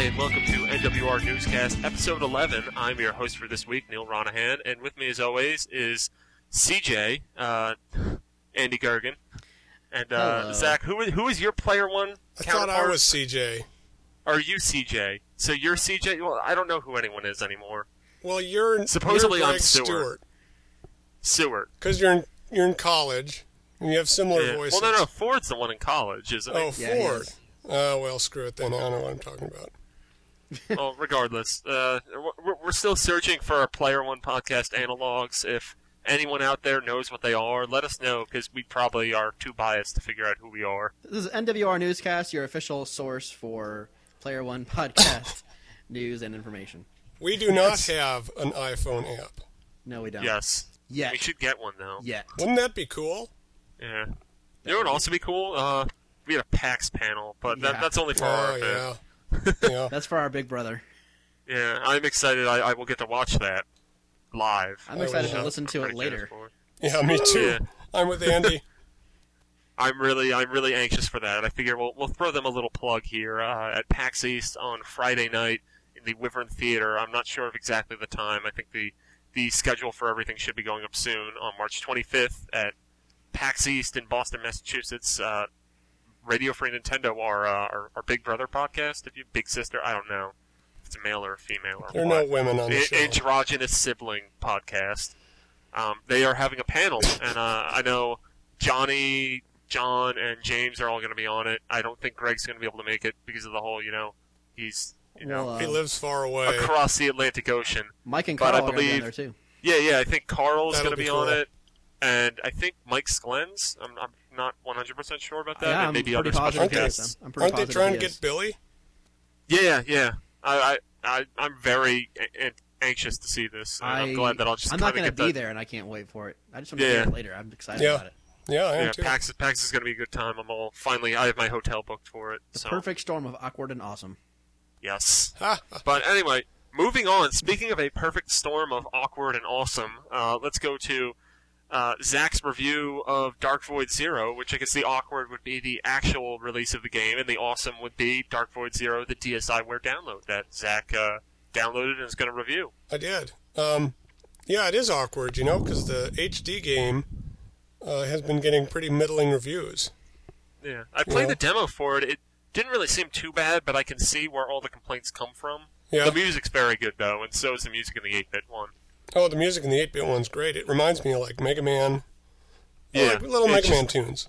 Hi, and welcome to NWR Newscast, episode 11. I'm your host for this week, Neal Ronaghan, and with me, as always, is CJ, uh, Andy Gergen, and uh, Zach. Who is, who is your player one I counterpart? thought I was CJ. Are you CJ? So you're CJ? Well, I don't know who anyone is anymore. Well, you're Supposedly you're I'm Greg Stewart. Stewart because you're in you're in college and you have similar Yeah. voices. Well, no, no. Ford's the one in college, isn't Oh, he? Yeah, he Ford. is. Oh well, screw it then. I don't know what I'm talking about. Well, regardless, uh, we're, we're still searching for our Player One podcast analogs. If anyone out there knows what they are, let us know because we probably are too biased to figure out who we are. This is NWR Newscast, your official source for Player One podcast news and information. We do not have an iPhone app. No, we don't. Yes, Yet. we should get one though. Yet. Wouldn't that be cool? Yeah. You know what would also be cool? Uh, we had a PAX panel, but that, Yeah. that's only for our Oh event. yeah, yeah. That's for our big brother. Yeah, I'm excited. I, I will get to watch that live. I'm I excited will. to listen to it Pretty later. excited. Yeah, me too. Yeah. I'm with Andy. I'm really, I'm really anxious for that. I figure we'll we'll throw them a little plug here uh, at PAX East on Friday night in the Wyvern Theater. I'm not sure of exactly the time. I think the the schedule for everything should be going up soon on March 25th at PAX East in Boston, Massachusetts. Uh, Radio Free Nintendo, our, uh, our our Big Brother podcast. If you big sister, I don't know if it's a male or a female or There are what no women on the a- show. androgynous sibling podcast. Um, they are having a panel, and uh, I know Johnny, John, and James are all going to be on it. I don't think Greg's going to be able to make it because of the whole, you know, he's you know Well, uh, He lives far away. across the Atlantic Ocean. Mike and but Carl I are going to be on believe- there too. Yeah, yeah. I think Carl's That'll going to be be, cool. on it, and I think Mike Sklens. I'm, I'm not 100 percent sure about that. yeah, and I'm maybe pretty other special positive. he Okay. is. I'm pretty Aren't they trying to get Billy? Yeah, yeah. I, I, I I'm very a- a- anxious to see this. And I'm glad that I'll just I'm not going to be the, there, and I can't wait for it. I just want to Yeah. hear it later. I'm excited Yeah. about it. Yeah, I am Yeah, too. PAX, PAX is going to be a good time. I'm all finally. I have my hotel booked for it. The so perfect storm of awkward and awesome. yes. But anyway, moving on. Speaking of a perfect storm of awkward and awesome, uh, let's go to uh, Zach's review of Dark Void Zero, which I guess the awkward would be the actual release of the game, and the awesome would be Dark Void Zero, the DSiWare download that Zach uh, downloaded and is going to review. I did. Um, yeah, it is awkward, you know, because the HD game uh, has been getting pretty middling reviews. Yeah, I played Yeah. the demo for it. It didn't really seem too bad, but I can see where all the complaints come from. Yeah. The music's very good though, and so is the music in the 8-bit one. Oh, the music in the 8-bit one's great. It reminds me of like Mega Man. Yeah, like little Mega just- Man tunes.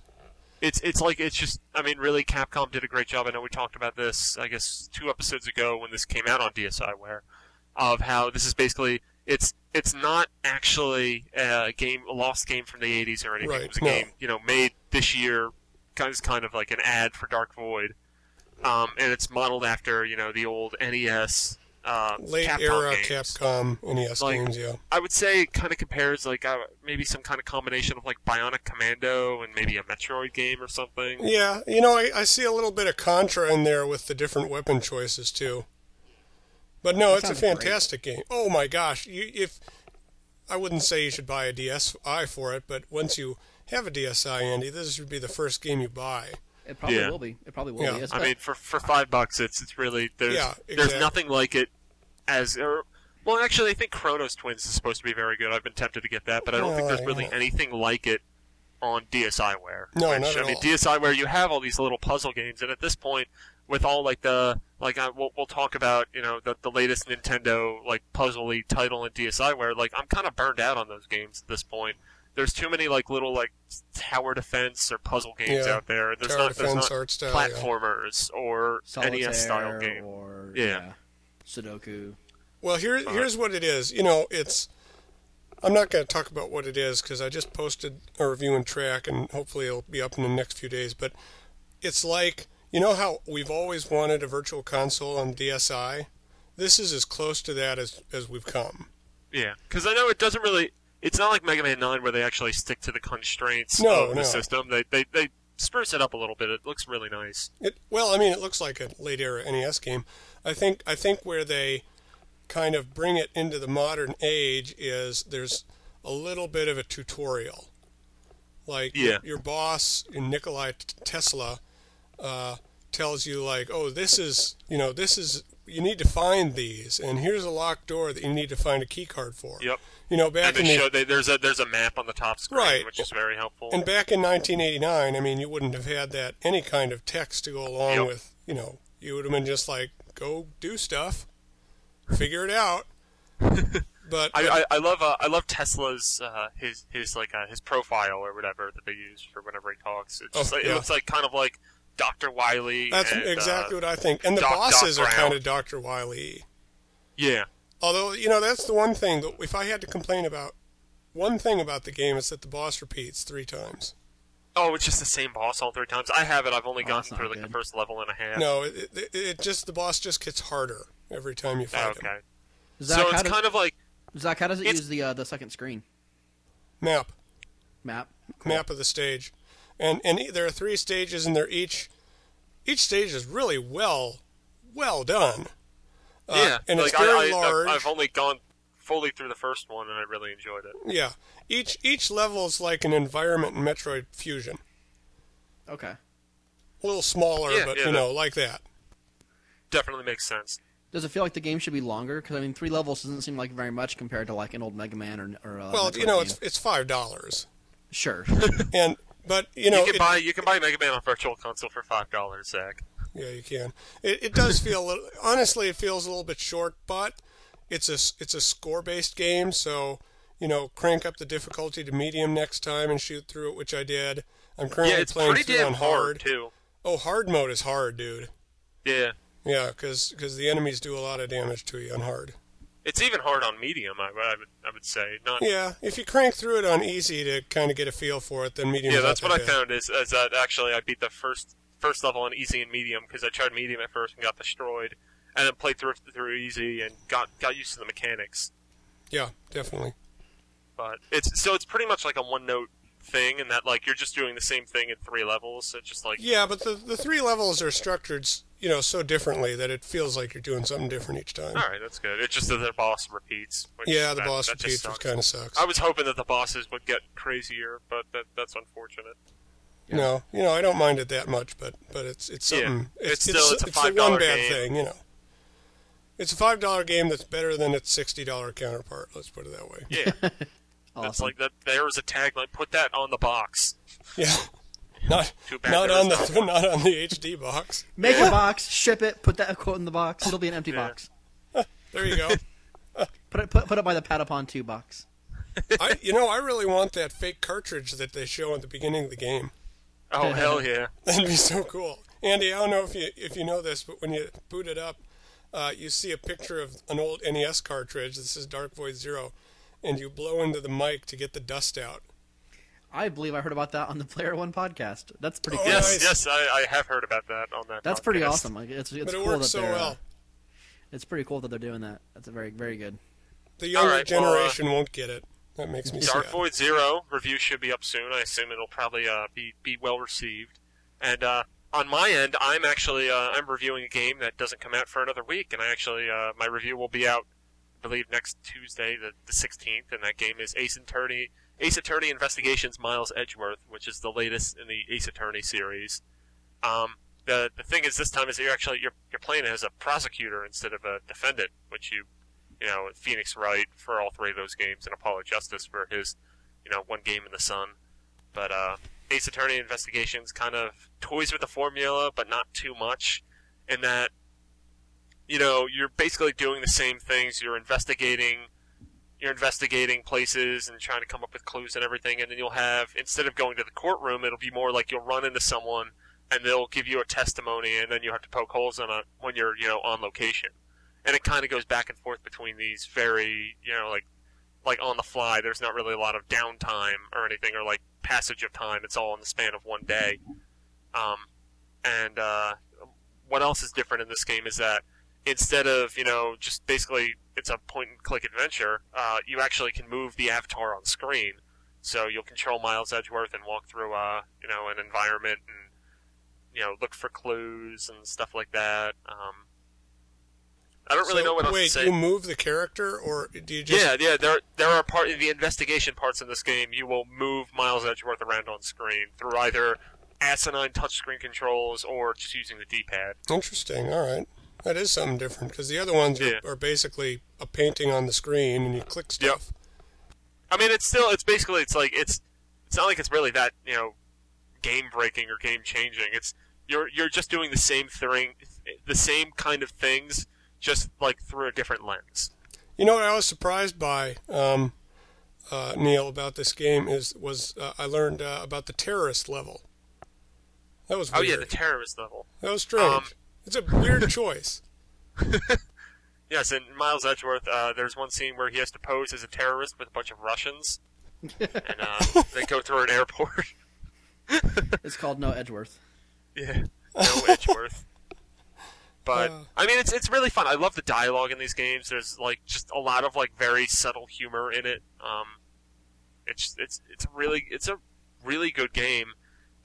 It's it's like it's just I mean really Capcom did a great job. I know we talked about this I guess two episodes ago when this came out on DSiWare of how this is basically it's it's not actually a game a lost game from the 80s or anything. Right, It was a no. game you know made this year kind of kind of like an ad for Dark Void. Um, and it's modeled after you know the old NES uh, Late Capcom era games. Capcom NES Like- games, yeah. I would say it kind of compares like uh, maybe some kind of combination of like Bionic Commando and maybe a Metroid game or something. Yeah, you know, I, I see a little bit of Contra in there with the different weapon choices too. But no, That it's a sounds great. fantastic game. Oh my gosh, you, if I wouldn't say you should buy a DSi for it, but once you have a DSi, Andy, this should be the first game you buy. It probably Yeah. will be. It probably will Yeah. be. It's I mean, for for five bucks, it's it's really there's Yeah, there's nothing like it as or, well, actually, I think Chronos Twins is supposed to be very good. I've been tempted to get that, but I don't think there's really yeah. anything like it on DSiWare. No, which, not at I mean, all. DSiWare, you have all these little puzzle games, and at this point, with all like the like I, we'll, we'll talk about you know the the latest Nintendo like puzzly title in DSiWare. Like I'm kind of burned out on those games at this point. There's too many like little like tower defense or puzzle games Yeah, out there. There's Tower not there's defense not art style. yeah. platformers or Solitaire NES style game. or Yeah. Sudoku. Well, here, here's what it is. You know, it's. I'm not going to talk about what it is because I just posted a review and track, and hopefully it'll be up in the next few days. But it's like you know how we've always wanted a virtual console on DSi. This is as close to that as as we've come. Yeah, because I know it doesn't really. It's not like Mega Man Nine where they actually stick to the constraints No, of the no. system. They they they spruce it up a little bit. It looks really nice. It well, I mean, it looks like a late era NES game. I think I think where they kind of bring it into the modern age is there's a little bit of a tutorial. Like Yeah. your boss, Nikolai Tesla, uh, tells you like, oh, this is you know this is you need to find these, and here's a locked door that you need to find a key card for. Yep. You know, back in the show they, there's a there's a map on the top screen, Right. which is very helpful. and back in 1989, I mean, you wouldn't have had that any kind of text to go along Yep. with. You know, you would have been just like, go do stuff, figure it out. But I, I, I love uh, I love Tesla's uh, his his like uh, his profile or whatever that they use for whenever he talks. It's just Oh, like, yeah. it looks like kind of like Doctor Wily. that's and, exactly uh, what I think. And the Doc- Doc bosses are kind of Dr. Wily. yeah. Although, you know, that's the one thing that if I had to complain about one thing about the game is that the boss repeats three times. Oh, it's just the same boss all three times. I have it. I've only Oh, gotten through like the first level and a half. No, it, it, it just the boss just gets harder every time you fight him. okay. Zach, so it's does, kind of like Zach, how does it use the uh, the second screen Map, map? map of the stage, and and e- there are three stages, and they're each each stage is really well well done. Uh, yeah, and like it's very I, I, large. I've only gone fully through the first one and I really enjoyed it. Yeah, each each level is like an environment in Metroid Fusion. Okay. A little smaller, Yeah, but yeah, you know, like that. Definitely makes sense. Does it feel like the game should be longer? Because I mean, three levels doesn't seem like very much compared to like an old Mega Man or or. Uh, Well, Metroid you know, game. it's it's five dollars, sure. and but you know, you can it- buy you can buy Mega Man on Virtual Console for five dollars, Zach. Yeah, you can. It, it does feel a little, honestly, it feels a little bit short, but it's a it's a score based game, so you know, crank up the difficulty to medium next time and shoot through it, which I did. I'm currently Yeah, it's playing pretty damn on hard hard. too. Oh, hard mode is hard, dude. Yeah, Yeah, because the enemies do a lot of damage to you on hard. It's even hard on medium. I, I would I would say not. Yeah, if you crank through it on easy to kind of get a feel for it, then medium. Yeah, that's what I found is, is that actually I beat the first first level on easy and medium because I tried medium at first and got destroyed, and then played through through easy and got got used to the mechanics. Yeah, definitely. But it's so it's pretty much like a one note thing, and that like you're just doing the same thing in three levels. So it's just like Yeah, but the the three levels are structured, you know, so differently that it feels like you're doing something different each time. all right, that's good. It's just that the boss repeats. Which Yeah, the that- boss that repeats, which kind of sucks. I was hoping that the bosses would get crazier, but that that's unfortunate. No, you know, I don't mind it that much, but but it's it's Yeah, something. it's still- it's a $5 one bad game. thing, you know. It's a five dollar game that's better than its sixty dollar counterpart. Let's put it that way. Yeah, that's like that. There is was a tagline. Put that on the box. Yeah, not Too bad not on was the not on the HD box. Make a box, ship it, put that quote in the box. It'll be an empty Yeah. box. There you go. Put it put, put it by the Patapon two box. I you know I really want that fake cartridge that they show at the beginning of the game. Oh hell yeah! That'd be so cool. Andy, I don't know if you if you know this, but when you boot it up, uh, you see a picture of an old NES cartridge. This is Dark Void Zero, and you blow into the mic to get the dust out. I believe I heard about that on the Player One podcast. That's pretty Oh, cool. Yes, nice. yes, I, I have heard about that on that. That's pretty awesome. Like it's it's but it cool works that so they're. well. Uh, it's pretty cool that they're doing that. That's a very very good. The younger right, well, uh, generation won't get it. That makes me Dark sad. Void Zero review should be up soon. I assume it'll probably uh, be be well received. And uh, on my end, I'm actually uh, I'm reviewing a game that doesn't come out for another week, and I actually uh, my review will be out, I believe, next Tuesday, the the 16th, and that game is Ace Attorney Ace Attorney Investigations Miles Edgeworth, which is the latest in the Ace Attorney series. Um, the the thing is, this time is you're actually you're you're playing as a prosecutor instead of a defendant, which you you know Phoenix Wright for all three of those games, and Apollo Justice for his you know one game in the sun. But uh, Ace Attorney Investigations kind of toys with the formula, but not too much. In that, you know, you're basically doing the same things. You're investigating, you're investigating places and trying to come up with clues and everything. And then you'll have instead of going to the courtroom, it'll be more like you'll run into someone and they'll give you a testimony, and then you have to poke holes in it when you're you know on location. And it kind of goes back and forth between these very you know like like on the fly. There's not really a lot of downtime or anything, or like passage of time. It's all in the span of one day. Um, and uh, what else is different in this game is that instead of you know just basically it's a point and click adventure, uh, you actually can move the avatar on screen. So you'll control Miles Edgeworth and walk through uh, you know an environment and you know look for clues and stuff like that. Um, I don't really So, know what else wait, to say. you move the character, or do you just? Yeah, yeah. There, there are part the investigation parts in this game. You will move Miles Edgeworth around on screen through either asinine touchscreen controls or just using the D-pad. Interesting. All right. That is something different because the other ones Yeah. are, are basically a painting on the screen and you click stuff. I mean, it's still it's basically it's like it's it's not like it's really that you know game breaking or game changing. It's you're you're just doing the same thing, the same kind of things, just like through a different lens. You know what I was surprised by, um, uh, Neal, about this game is was uh, I learned uh, about the terrorist level. That was weird. Oh yeah, the terrorist level. that was strange. um, it's a weird choice. Yes, in Miles Edgeworth, uh, there's one scene where he has to pose as a terrorist with a bunch of Russians, and uh, they go through an airport. It's called No Edgeworth. Yeah, no Edgeworth. But Uh. I mean, it's it's really fun. I love the dialogue in these games. There's like just a lot of like very subtle humor in it. Um, it's it's it's really it's a really good game.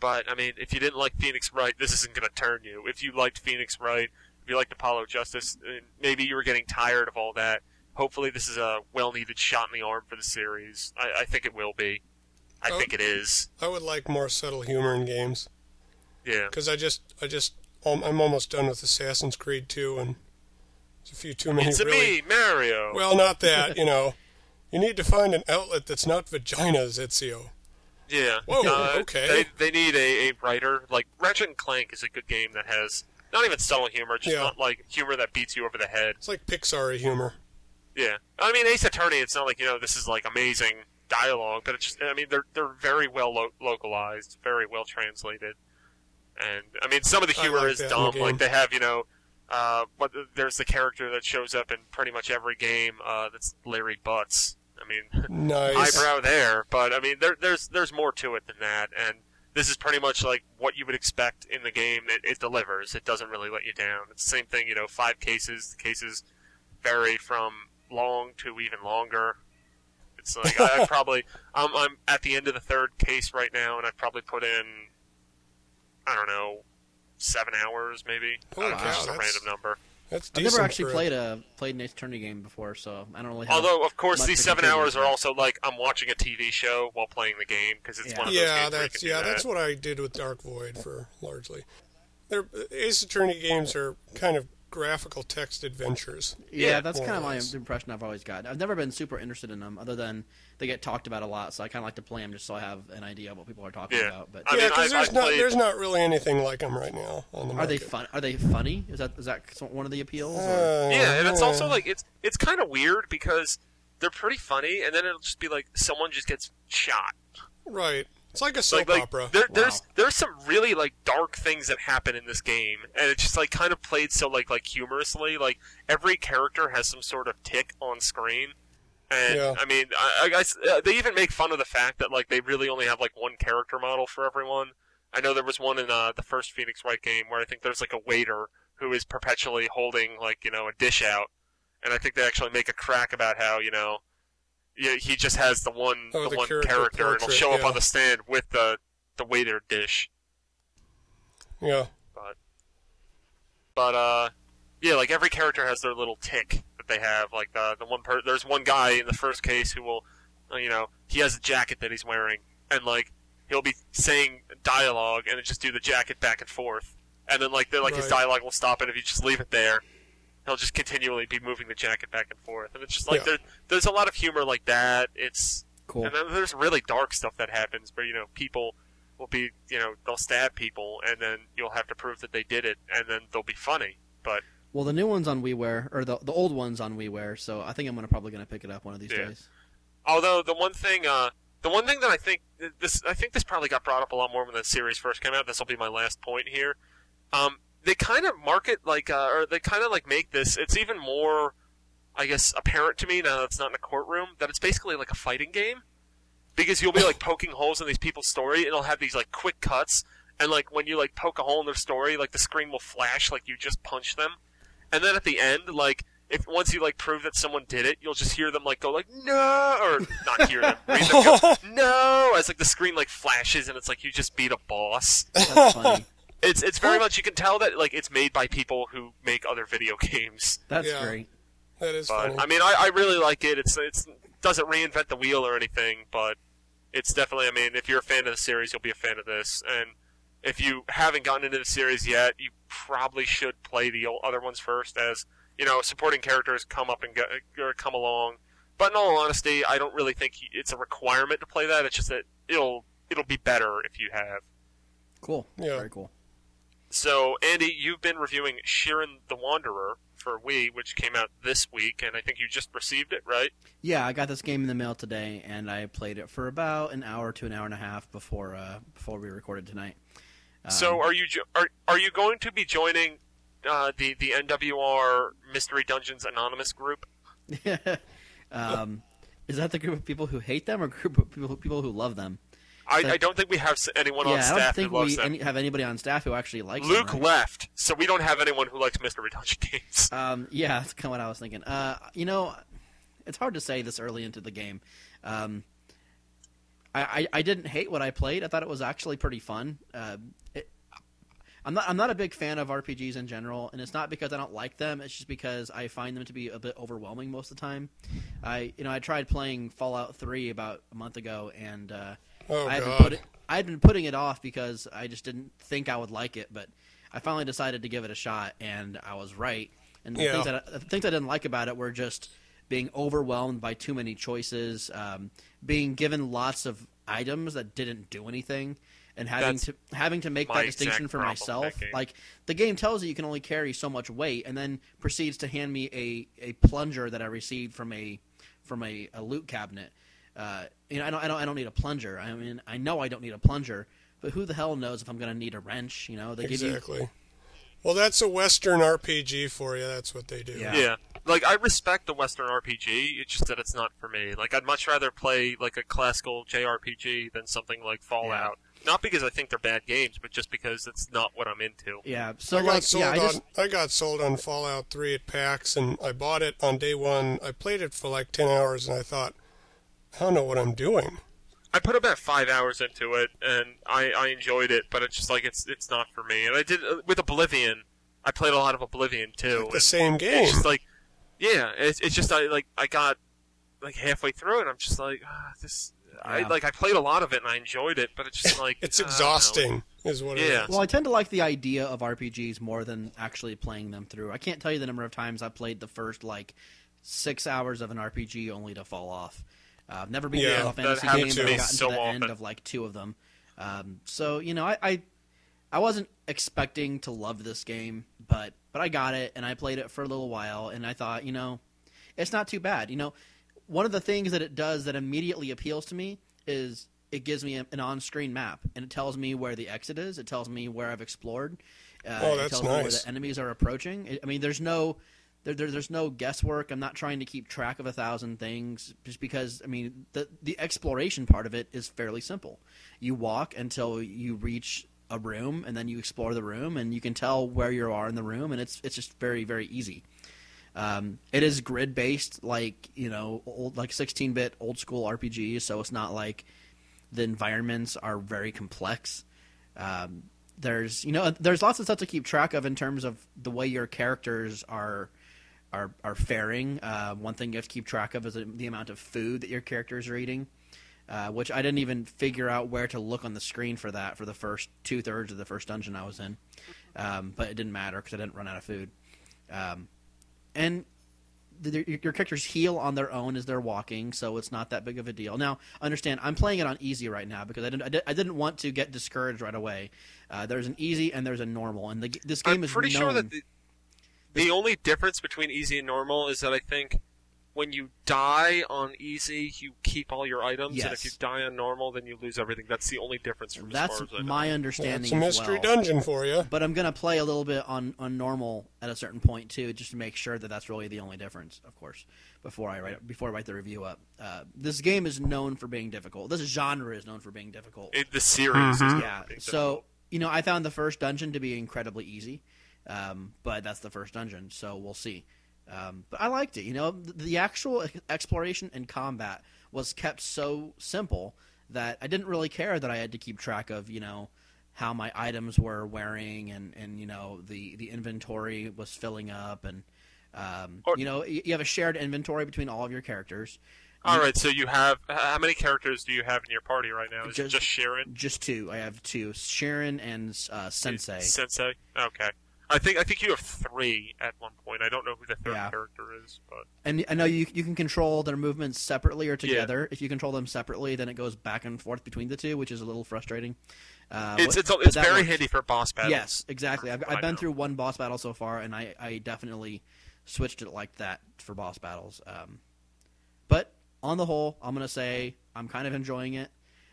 But I mean, if you didn't like Phoenix Wright, this isn't going to turn you. If you liked Phoenix Wright, if you liked Apollo Justice, uh, maybe you were getting tired of all that. Hopefully, this is a well-needed shot in the arm for the series. I, I think it will be. I Oh. think it is. I would like more subtle humor in games Yeah. because I just I just I'm almost done with Assassin's Creed 2 and it's a few too many It's really me, Mario. well not that you know you need to find an outlet that's not vaginas Ezio. Yeah. Whoa, Uh, okay. They, they need a, a writer. Like, Ratchet and Clank is a good game that has not even subtle humor, just Yeah. not like humor that beats you over the head. It's like Pixar humor. Yeah. I mean, Ace Attorney, it's not like, you know, this is like amazing dialogue, but it's just, I mean, they're, they're very well lo- localized, very well translated. And, I mean, some of the humor like is the dumb. Like, they have, you know, uh, what, there's the character that shows up in pretty much every game, uh, that's Larry Butts. I mean, Nice. eyebrow there, but I mean, there, there's there's more to it than that, and this is pretty much like what you would expect in the game. It, it delivers. It doesn't really let you down. It's the same thing, you know. Five cases. The cases vary from long to even longer. It's like I, I probably I'm I'm at the end of the third case right now, and I've probably put in I don't know seven hours maybe. Holy I don't know, cow, just a that's- random number. That's I've never actually played a played an Ace Attorney game before, so I don't really. Have Although, of course, these seven hours are also like I'm watching a TV show while playing the game because it's Yeah. one of those Yeah, games where you that's can do yeah, that. that's what I did with Dark Void for largely. Their Ace Attorney games are kind of graphical text adventures. Yeah, Yeah. that's kind of my impression I've always got. I've never been super interested in them, other than they get talked about a lot. So I kind of like to play them just so I have an idea of what people are talking Yeah. about. But I yeah, because there's I've not played- there's not really anything like them right now on the are they fun? Are they funny? Is that is that one of the appeals? Uh, Yeah, and it's also like it's it's kind of weird because they're pretty funny, and then it'll just be like someone just gets shot. right. It's like a soap Like, like opera. there, there's there's some really like dark things that happen in this game, and it's just like kind of played so like like humorously. Like every character has some sort of tick on screen, and Yeah. I mean, I, I guess uh, they even make fun of the fact that like they really only have like one character model for everyone. I know there was one in uh, the first Phoenix Wright game where I think there's like a waiter who is perpetually holding like you know a dish out, and I think they actually make a crack about how you know yeah, he just has the one Oh, the, the one character character, and it'll portrait, show up on the stand with the the waiter dish. yeah. But but uh, yeah, like every character has their little tick that they have. Like the the one per- there's one guy in the first case who will, uh, you know, he has a jacket that he's wearing, and like he'll be saying dialogue, and just do the jacket back and forth, and then like the, like his dialogue will stop, and if you just leave it there. He'll just continually be moving the jacket back and forth, and it's just like Yeah. there, there's a lot of humor like that. It's Cool. and then there's really dark stuff that happens where, you know, people will be, you know, they'll stab people and then you'll have to prove that they did it and then they'll be funny. But, Well, the new ones on WiiWare or the the old ones on WiiWare, so I think I'm gonna probably gonna pick it up one of these Yeah. days. although the one thing, uh, the one thing that I think, this, I think this probably got brought up a lot more when the series first came out. This will be my last point here. Um, they kind of market like, uh, or they kind of like make this, it's even more, I guess, apparent to me now that it's not in a courtroom, that it's basically like a fighting game. Because you'll be like poking holes in these people's story, and it'll have these like quick cuts, and like when you like poke a hole in their story, like the screen will flash like you just punched them, and then at the end, like if once you like prove that someone did it, you'll just hear them like go like no, or not hear them, read them go no, as like the screen like flashes, and it's like you just beat a boss. That's funny. It's it's very much you can tell that like it's made by people who make other video games. That's Yeah. great. That is But funny. I mean, I, I really like it. It's it's doesn't reinvent the wheel or anything, but it's definitely. I mean, if you're a fan of the series, you'll be a fan of this, and if you haven't gotten into the series yet, you probably should play the o- other ones first, as you know, supporting characters come up and go, or come along. But in all honesty, I don't really think it's a requirement to play that. It's just that it'll it'll be better if you have. Cool. Yeah. Very cool. So, Andy, you've been reviewing Shiren the Wanderer for Wii, which came out this week, and I think you just received it, right? Yeah, I got this game in the mail today, and I played it for about an hour to an hour and a half before uh, before we recorded tonight. Um, so, are you jo- are are you going to be joining uh, the the NWR Mystery Dungeons Anonymous group? um, is that the group of people who hate them, or group of people people who love them? I, So- I don't think we have anyone yeah, on I don't staff think who we any, have anybody on staff who actually likes Luke right? left, so we don't have anyone who likes Mystery Dungeon games. Um, yeah, that's kind of what I was thinking. Uh, you know, it's hard to say this early into the game. Um, I, I, I didn't hate what I played. I thought it was actually pretty fun. Uh, it, I'm not I'm not a big fan of RPGs in general, and it's not because I don't like them. It's just because I find them to be a bit overwhelming most of the time. I you know I tried playing Fallout 3 about a month ago, and uh, Oh I had God. it, I had been putting it off because I just didn't think I would like it, but I finally decided to give it a shot, and I was right. And the Yeah. things that I, the things I didn't like about it were just being overwhelmed by too many choices, um, being given lots of items that didn't do anything, and having That's to having to make that distinction for myself. Like the game tells you you can only carry so much weight, and then proceeds to hand me a, a plunger that I received from a from a, a loot cabinet. Uh, you know, I don't, I don't, I don't need a plunger. I mean, I know I don't need a plunger, but who the hell knows if I'm going to need a wrench? You know, they give you Exactly. Well, that's a Western RPG for you. That's what they do. Yeah. Yeah. Like I respect the Western RPG, it's just that it's not for me. Like I'd much rather play like a classical JRPG than something like Fallout. Not because I think they're bad games, but just because it's not what I'm into. yeah. So I got like, sold yeah, I just on I got sold on Fallout 3 at PAX, and I bought it on day one. I played it for like 10 hours, and I thought, I don't know what I'm doing. I put about five hours into it, and I, I enjoyed it, but it's just like it's it's not for me. And I did uh, with Oblivion. I played a lot of Oblivion too. The same game. It's just like, yeah, it's it's just I like I got like halfway through it. I'm just like ah, this. I like I played a lot of it and I enjoyed it, but it's just like It's I exhausting, is what it Yeah. is. Well, I tend to like the idea of RPGs more than actually playing them through. I can't tell you the number of times I played the first like six hours of an RPG only to fall off. Uh, I've never beat Yeah, a Final Fantasy game, to but I've gotten so to the end of like two of them. Um, so you know, I, I I wasn't expecting to love this game, but but I got it and I played it for a little while, and I thought, you know, it's not too bad. You know, one of the things that it does that immediately appeals to me is it gives me an on-screen map and it tells me where the exit is. It tells me where I've explored. Uh, Oh, it that's tells me where the enemies are approaching. It- I mean, there's no there, there, there's no guesswork. I'm not trying to keep track of a thousand things just because I mean the the exploration part of it is fairly simple. You walk until you reach a room and then you explore the room and you can tell where you are in the room and it's it's just very very easy. Um, it is grid based, like you know, old like 16 bit old school RPGs. So it's not like the environments are very complex. Um, there's you know there's lots of stuff to keep track of in terms of the way your characters are are are faring. Uh, one thing you have to keep track of is the amount of food that your characters are eating. Uh, which I didn't even figure out where to look on the screen for that for the first two thirds of the first dungeon I was in, um, but it didn't matter because I didn't run out of food. Um, and the, your your characters heal on their own as they're walking, so it's not that big of a deal. Now, understand, I'm playing it on easy right now because I didn't I, did, I didn't want to get discouraged right away. Uh, there's an easy and there's a normal, and the, this game I'm is pretty known. sure that the, the only difference between easy and normal is that I think when you die on easy, you keep all your items, and if you die on normal, then you lose everything. That's the only difference from That's as far as my understanding It's a mystery well. dungeon for you. But I'm gonna play a little bit on, on normal at a certain point too, just to make sure that that's really the only difference. Of course, before I write before I write the review up, uh, this game is known for being difficult. This genre is known for being difficult. It, the series is Mm-hmm. not yeah. being So difficult. you know, I found the first dungeon to be incredibly easy, um, but that's the first dungeon, so we'll see. Um, but I liked it. You know, the, the actual exploration and combat was kept so simple that I didn't really care that I had to keep track of, you know, how my items were wearing and, and you know the, the inventory was filling up and um, Or- you know you have a shared inventory between all of your characters. All right, so you have how many characters do you have in your party right now? Is Just- it just Shiren? Just two. I have two: Shiren and uh, Sensei. Sensei. Okay. I think I think you have three at one point. I don't know who the third Yeah. character is, but And I know you you can control their movements separately or together. If you control them separately, then it goes back and forth between the two, which is a little frustrating. Uh, it's it's it's very works. handy for boss battles. Yes, exactly. I've, I've been know. through one boss battle so far, and I, I definitely switched it like that for boss battles. Um, but on the whole, I'm gonna say I'm kind of enjoying it.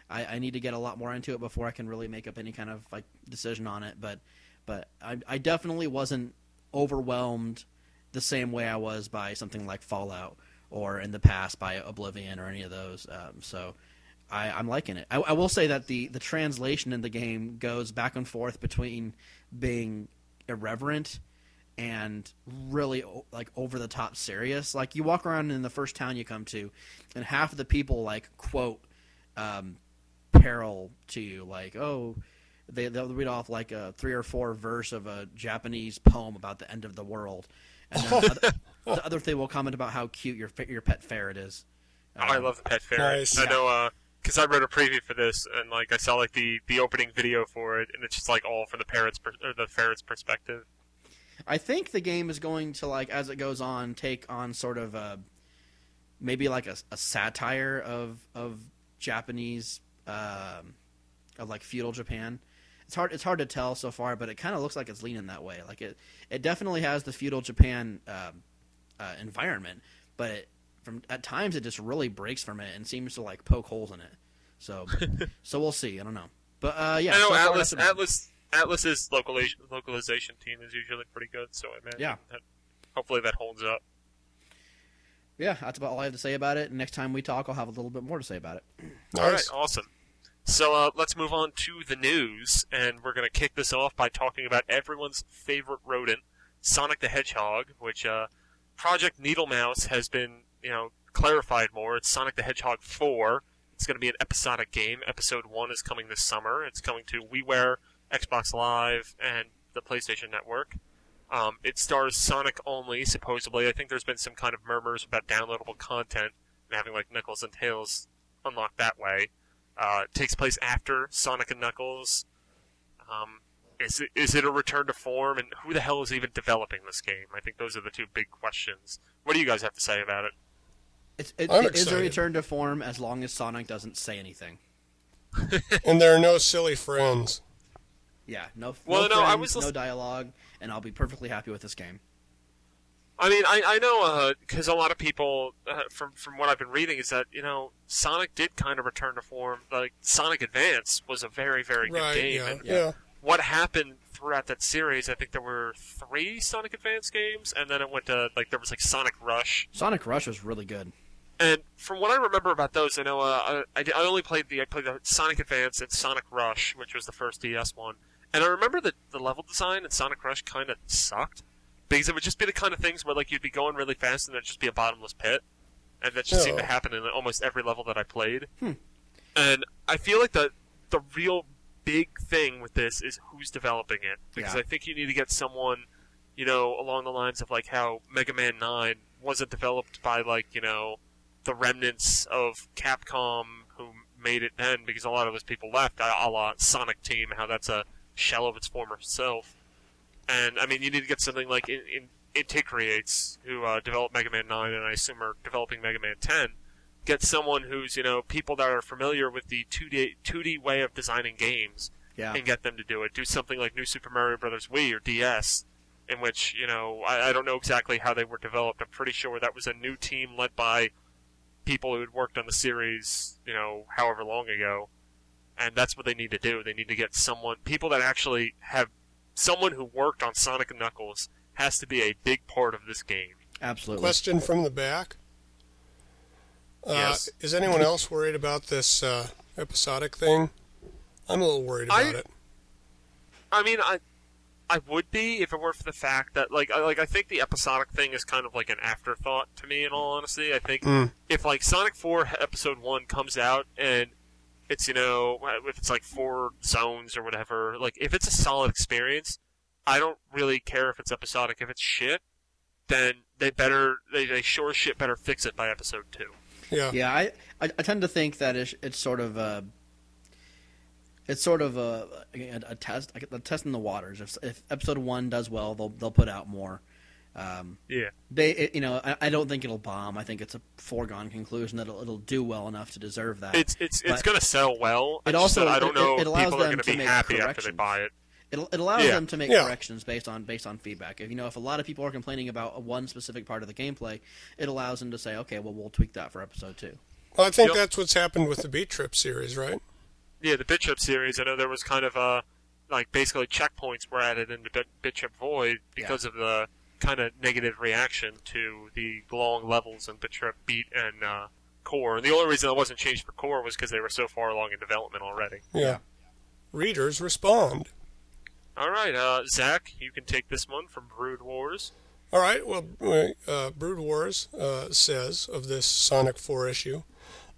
I, I need to get a lot more into it before I can really make up any kind of like decision on it. But but I, I definitely wasn't overwhelmed the same way I was by something like Fallout or in the past by Oblivion or any of those. Um, so I, I'm liking it. I, I will say that the, the translation in the game goes back and forth between being irreverent and really like over the top serious. Like you walk around in the first town you come to, and half of the people like quote um, peril to you, like oh. They, they'll read off like a three or four verse of a Japanese poem about the end of the world, and then the, other, the other thing will comment about how cute your your pet ferret is. Oh, I Um, love the pet ferret. Nice. I know, uh 'cause I wrote a preview for this, and like I saw like the the opening video for it, and it's just like all from the parrot's per- or the ferret's perspective. I think the game is going to like as it goes on take on sort of a maybe like a, a satire of of Japanese um, of like feudal Japan. It's hard it's hard to tell so far, but it kind of looks like it's leaning that way. Like it it definitely has the feudal Japan um, uh, environment, but it, from at times it just really breaks from it and seems to like poke holes in it. So so we'll see. I don't know, but uh, yeah. I know so Atlus that's Atlus Atlus's localization localization team is usually pretty good, so I imagine Yeah. that hopefully that holds up. Yeah, that's about all I have to say about it. Next time we talk, I'll have a little bit more to say about it. All right, Nice. awesome. So uh, let's move on to the news, and we're going to kick this off by talking about everyone's favorite rodent, Sonic the Hedgehog, which uh, Project Needlemouse has been, you know, clarified more. It's Sonic the Hedgehog 4. It's going to be an episodic game. Episode 1 is coming this summer. It's coming to WiiWare, Xbox Live, and the PlayStation Network. Um, it stars Sonic only, supposedly. I think there's been some kind of murmurs about downloadable content and having like Knuckles and Tails unlocked that way. Uh, it takes place after Sonic and Knuckles. Um, is it, is it a return to form, and who the hell is even developing this game? I think those are the two big questions. What do you guys have to say about it? It's, it, it is a return to form as long as Sonic doesn't say anything. And there are no silly friends. Yeah, no, Well, no, no, I friends, was no dialogue, and I'll be perfectly happy with this game. I mean, I, I know because a lot of people, uh, from from what I've been reading, is that you know Sonic did kind of return to form. Like Sonic Advance was a very very good Right, game, yeah, and yeah. what happened throughout that series, I think there were three Sonic Advance games, and then it went to like there was like Sonic Rush, Sonic Rush was really good. And from what I remember about those, I know uh, I, I only played the I played the Sonic Advance and Sonic Rush, which was the first DS one. And I remember that the level design in Sonic Rush kind of sucked because it would just be the kind of things where like you'd be going really fast and there'd just be a bottomless pit, and that just seemed to Oh. happen in almost every level that I played. Hmm. And I feel like the the real big thing with this is who's developing it because Yeah. I think you need to get someone, you know, along the lines of like how Mega Man Nine wasn't developed by like you know the remnants of Capcom who made it then because a lot of those people left, a a la Sonic Team, how that's a shell of its former self. And I mean, you need to get something like in, Inti Creates, who uh, developed Mega Man 9 and I assume are developing Mega Man 10. Get someone who's, you know, people that are familiar with the 2D, 2D way of designing games Yeah, and get them to do it. Do something like New Super Mario Bros. Wii or DS, in which you know I, I don't know exactly how they were developed. I'm pretty sure that was a new team led by people who had worked on the series, you know, however long ago, and that's what they need to do. They need to get someone, people that actually have someone who worked on Sonic and Knuckles has to be a big part of this game. absolutely. Question from the back. Uh, Yes. Is anyone else worried about this uh, episodic thing? I'm a little worried I- about it. I mean, I I would be if it weren't for the fact that like I, like I think the episodic thing is kind of like an afterthought to me. In all honesty, I think Mm. if like Sonic Four Episode One comes out and it's you know if it's like four zones or whatever, like if it's a solid experience, I don't really care if it's episodic. If it's shit, then they better they, they sure shit better fix it by Episode Two. Yeah. Yeah, I, I, I tend to think that it's, it's sort of a, it's sort of a, a, a test, a test in the waters. If, if episode one does well, they'll they'll put out more. Um, Yeah. they, it, you know, I, I don't think it'll bomb. I think it's a foregone conclusion that it'll, it'll do well enough to deserve that. It's it's it's going to sell well. It also- that I don't it- know it if allows people are them going to be make happy after they corrections. buy it. It, it allows Yeah. them to make Yeah. corrections based on based on feedback. If you know if a lot of people are complaining about one specific part of the gameplay, it allows them to say, okay, well we'll tweak that for episode two. Well, I think Yep. that's what's happened with the Bit.Trip series, right? Yeah, the Bit.Trip series. I know there was kind of a like basically checkpoints were added into Bit- Bit.Trip Void because of the kind of negative reaction to the long levels in Bit.Trip Beat and uh, Core. And the only reason it wasn't changed for Core was because they were so far along in development already. Yeah. Readers respond. All right, uh, Zach, you can take this one from Brood Wars. All right. Well, uh, Brood Wars uh, says of this Sonic 4 issue,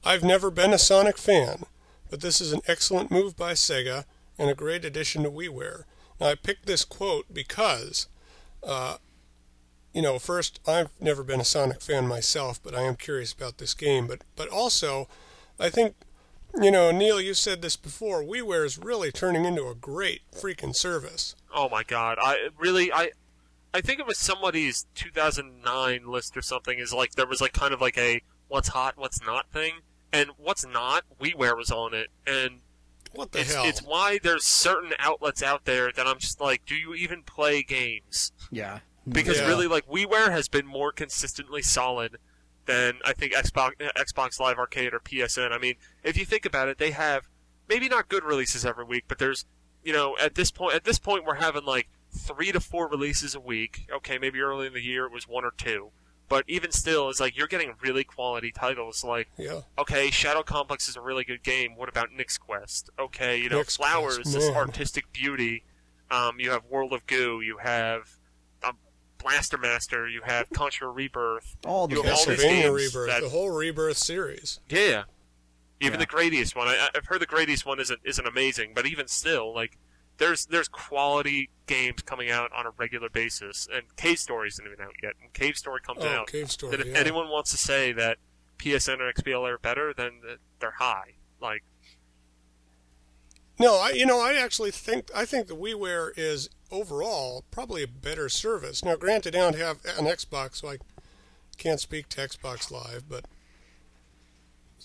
I've never been a Sonic fan, but this is an excellent move by Sega and a great addition to WiiWare. Now, I picked this quote because, uh, you know, first, I've never been a Sonic fan myself, but I am curious about this game. But, but also, I think, you know, Neal, you said this before. WiiWare is really turning into a great freaking service. Oh my God! I really, I, I think it was somebody's 2009 list or something. Is like there was like kind of like a what's hot, what's not thing, and what's not, WiiWare was on it, and What the it's, hell? it's why there's certain outlets out there that I'm just like, do you even play games? Yeah, Because Yeah. really, like WiiWare has been more consistently solid than I think Xbox, Xbox Live Arcade or PSN. I mean, if you think about it, they have maybe not good releases every week, but there's you know at this point at this point we're having like three to four releases a week. Okay, maybe early in the year it was one or two, but even still, it's like you're getting really quality titles like yeah. okay, Shadow Complex is a really good game. What about Nyx Quest? Okay, you know, Nyx Flowers Quest, is artistic beauty. Um, you have World of Goo. You have Blaster Master. You have Contra Rebirth. all the You have all these Castlevania games Rebirth, that- the whole Rebirth series. Yeah, yeah. even Yeah. the Gradius one. I, I've heard the Gradius one isn't isn't amazing, but even still, like there's there's quality games coming out on a regular basis, and Cave Story isn't even out yet. And Cave Story comes Oh, out. Cave Story. that if yeah. anyone wants to say that PSN or XBLA are better, then they're high. Like No, I you know I actually think I think the WiiWare is overall probably a better service. Now, granted, I don't have an Xbox, so I can't speak to Xbox Live, but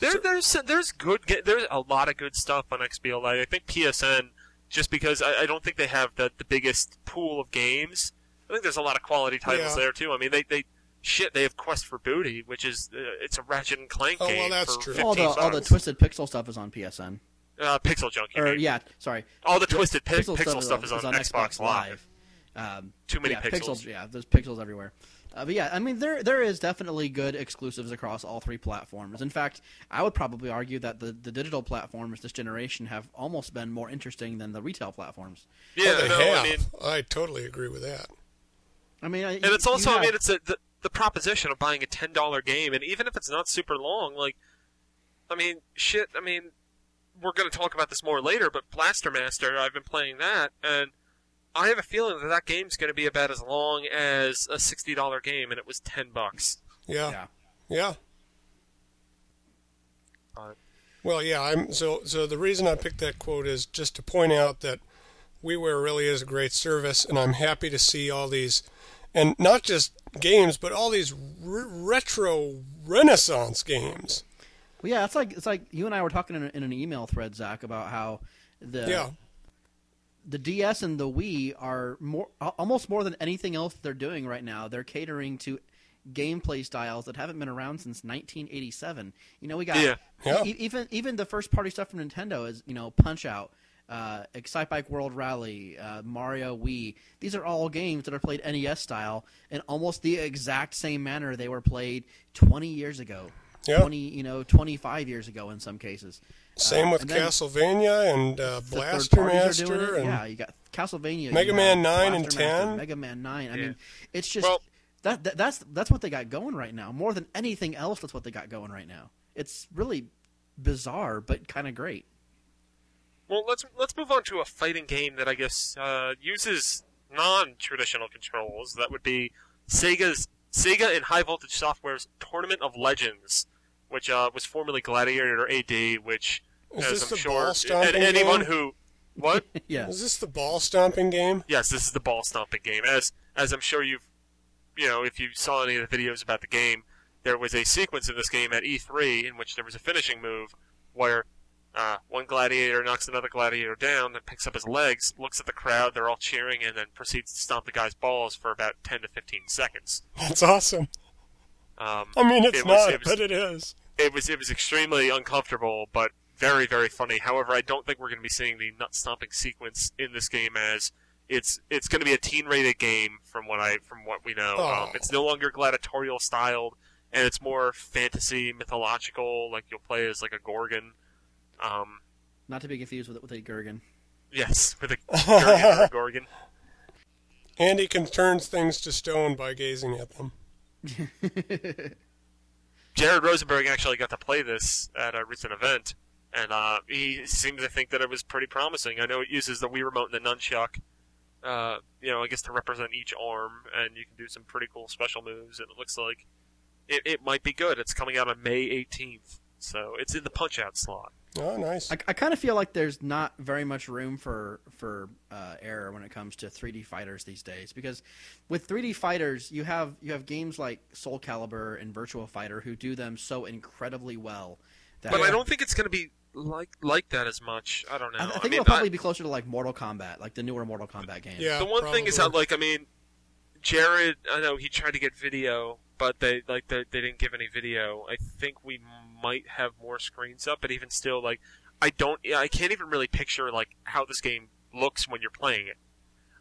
There, there's there's good there's a lot of good stuff on XBLA. I think PSN, just because I, I don't think they have the the biggest pool of games. I think there's a lot of quality titles Yeah. there too. I mean, they they shit they have Quest for Booty, which is uh, it's a Ratchet and Clank Oh, well, that's for true. all the all the twisted pixel stuff is on PSN. Uh, Pixel Junk. you Or mean. yeah, sorry, all the twisted pi- Pixel pixel, stuff stuff is is on- on, is Xbox, Live. Um, Too many yeah, pixels. Yeah, there's pixels everywhere. Uh, but yeah, I mean there there is definitely good exclusives across all three platforms. In fact, I would probably argue that the, the digital platforms this generation have almost been more interesting than the retail platforms. Yeah, oh, they no, have. I mean, I totally agree with that. I mean, I- and it's you also, I mean, it's a, the the proposition of buying a ten dollar game, and even if it's not super long, like, I mean, shit. I mean, we're going to talk about this more later, but Blaster Master, I've been playing that, and I have a feeling that that game's going to be about as long as a sixty dollar game, and it was ten bucks. Yeah, yeah. yeah. Uh, Well, yeah. I'm so so. The reason I picked that quote is just to point out that WiiWare really is a great service, and I'm happy to see all these, and not just games, but all these re- retro Renaissance games. Well, yeah, it's like it's like you and I were talking in, a, in an email thread, Zach, about how the Yeah, the DS and the Wii are more almost more than anything else they're doing right now. They're catering to gameplay styles that haven't been around since 1987. You know, we got Yeah. Yeah. e- even even the first party stuff from Nintendo is you know Punch Out, uh, Excite Bike World Rally, uh, Mario Wii. These are all games that are played NES style in almost the exact same manner they were played 20 years ago. Yeah. 20, you know, 25 years ago in some cases. same Uh, with and Castlevania and uh, Blaster parties are doing Master and yeah, you got Castlevania, Mega Man got 9 and Blaster Master, 10. Mega Man Nine. I Yeah. mean, it's just Well- that, that that's that's what they got going right now. More than anything else, that's what they got going right now. It's really bizarre, but kind of great. Well, let's let's move on to a fighting game that I guess uh, uses non-traditional controls. That would be Sega's Sega and High Voltage Software's Tournament of Legends. which uh, was formerly Gladiator AD, which Is as this I'm the sure ball and stomping anyone game? who what yeah. Is this the ball stomping game? Yes, this is the ball stomping game. As as I'm sure you've, you know, if you saw any of the videos about the game, there was a sequence in this game at E3 in which there was a finishing move where uh, one gladiator knocks another gladiator down and picks up his legs, looks at the crowd, they're all cheering, and then proceeds to stomp the guy's balls for about 10 to 15 seconds. That's awesome. Um, I mean, it's It was- not, it was- but it is. it was it was extremely uncomfortable, but very very funny. However, I don't think we're going to be seeing the nut stomping sequence in this game as it's it's going to be a teen rated game from what I from what we know. Oh. Um, it's no longer gladiatorial styled, and it's more fantasy mythological. Like you'll play as like a gorgon. Um, Not to be confused with with a Gurgan. yes, with a gorgon or a gorgon. Andy can turn things to stone by gazing at them. Jared Rosenberg actually got to play this at a recent event, and uh, he seemed to think that it was pretty promising. I know it uses the Wii remote and the nunchuck, uh, you know, I guess to represent each arm, and you can do some pretty cool special moves. And it looks like it, it might be good. It's coming out on May 18th, so it's in the Punch Out slot. Oh, nice. I, I kind of feel like there's not very much room for for uh, error when it comes to 3D fighters these days because with 3D fighters you have you have games like Soul Calibur and Virtual Fighter who do them so incredibly well. That But I don't think it's going to be like like that as much. I don't know. I, I think mean, it'll probably be closer to like Mortal Kombat, like the newer Mortal Kombat games. Yeah. the one thing is that like I mean, Jared, I know he tried to get video, but they like they, they didn't give any video. I think we might have more screens up, but even still, like I don't, I can't even really picture like how this game looks when you're playing it.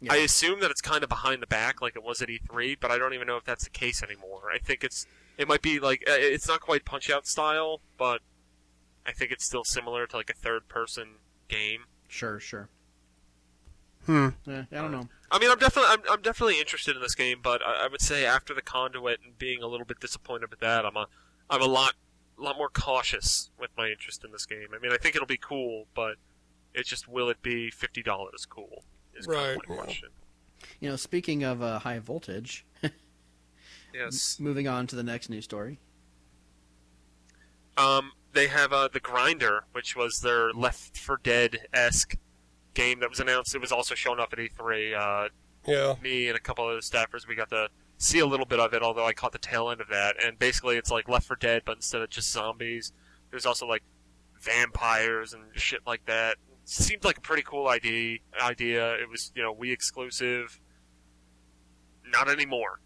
Yeah. I assume that it's kind of behind the back, like it was at E3, but I don't even know if that's the case anymore. I think it's it might be like uh, it's not quite Punch Out style, but I think it's still similar to like a third person game. Sure, sure. Hmm. Yeah, I don't know. I mean, I'm definitely I'm, I'm definitely interested in this game, but I, I would say after the conduit and being a little bit disappointed with that, I'm a I'm a lot lot more cautious with my interest in this game. I mean, I think it'll be cool, but it's just will it be fifty dollars cool? Is kind Right, of my yeah. question. You know, speaking of uh, high voltage, Yes. moving on to the next news story. Um, they have uh, the Grinder, which was their Left for Dead esque game that was announced. It was also shown up at E3. Uh, Yeah. me and a couple of the staffers, we got to see a little bit of it, although I caught the tail end of that. And basically, it's like Left for Dead, but instead of just zombies, there's also like vampires and shit like that. It Seemed like a pretty cool idea. Idea. It was you know Wii exclusive. Not anymore.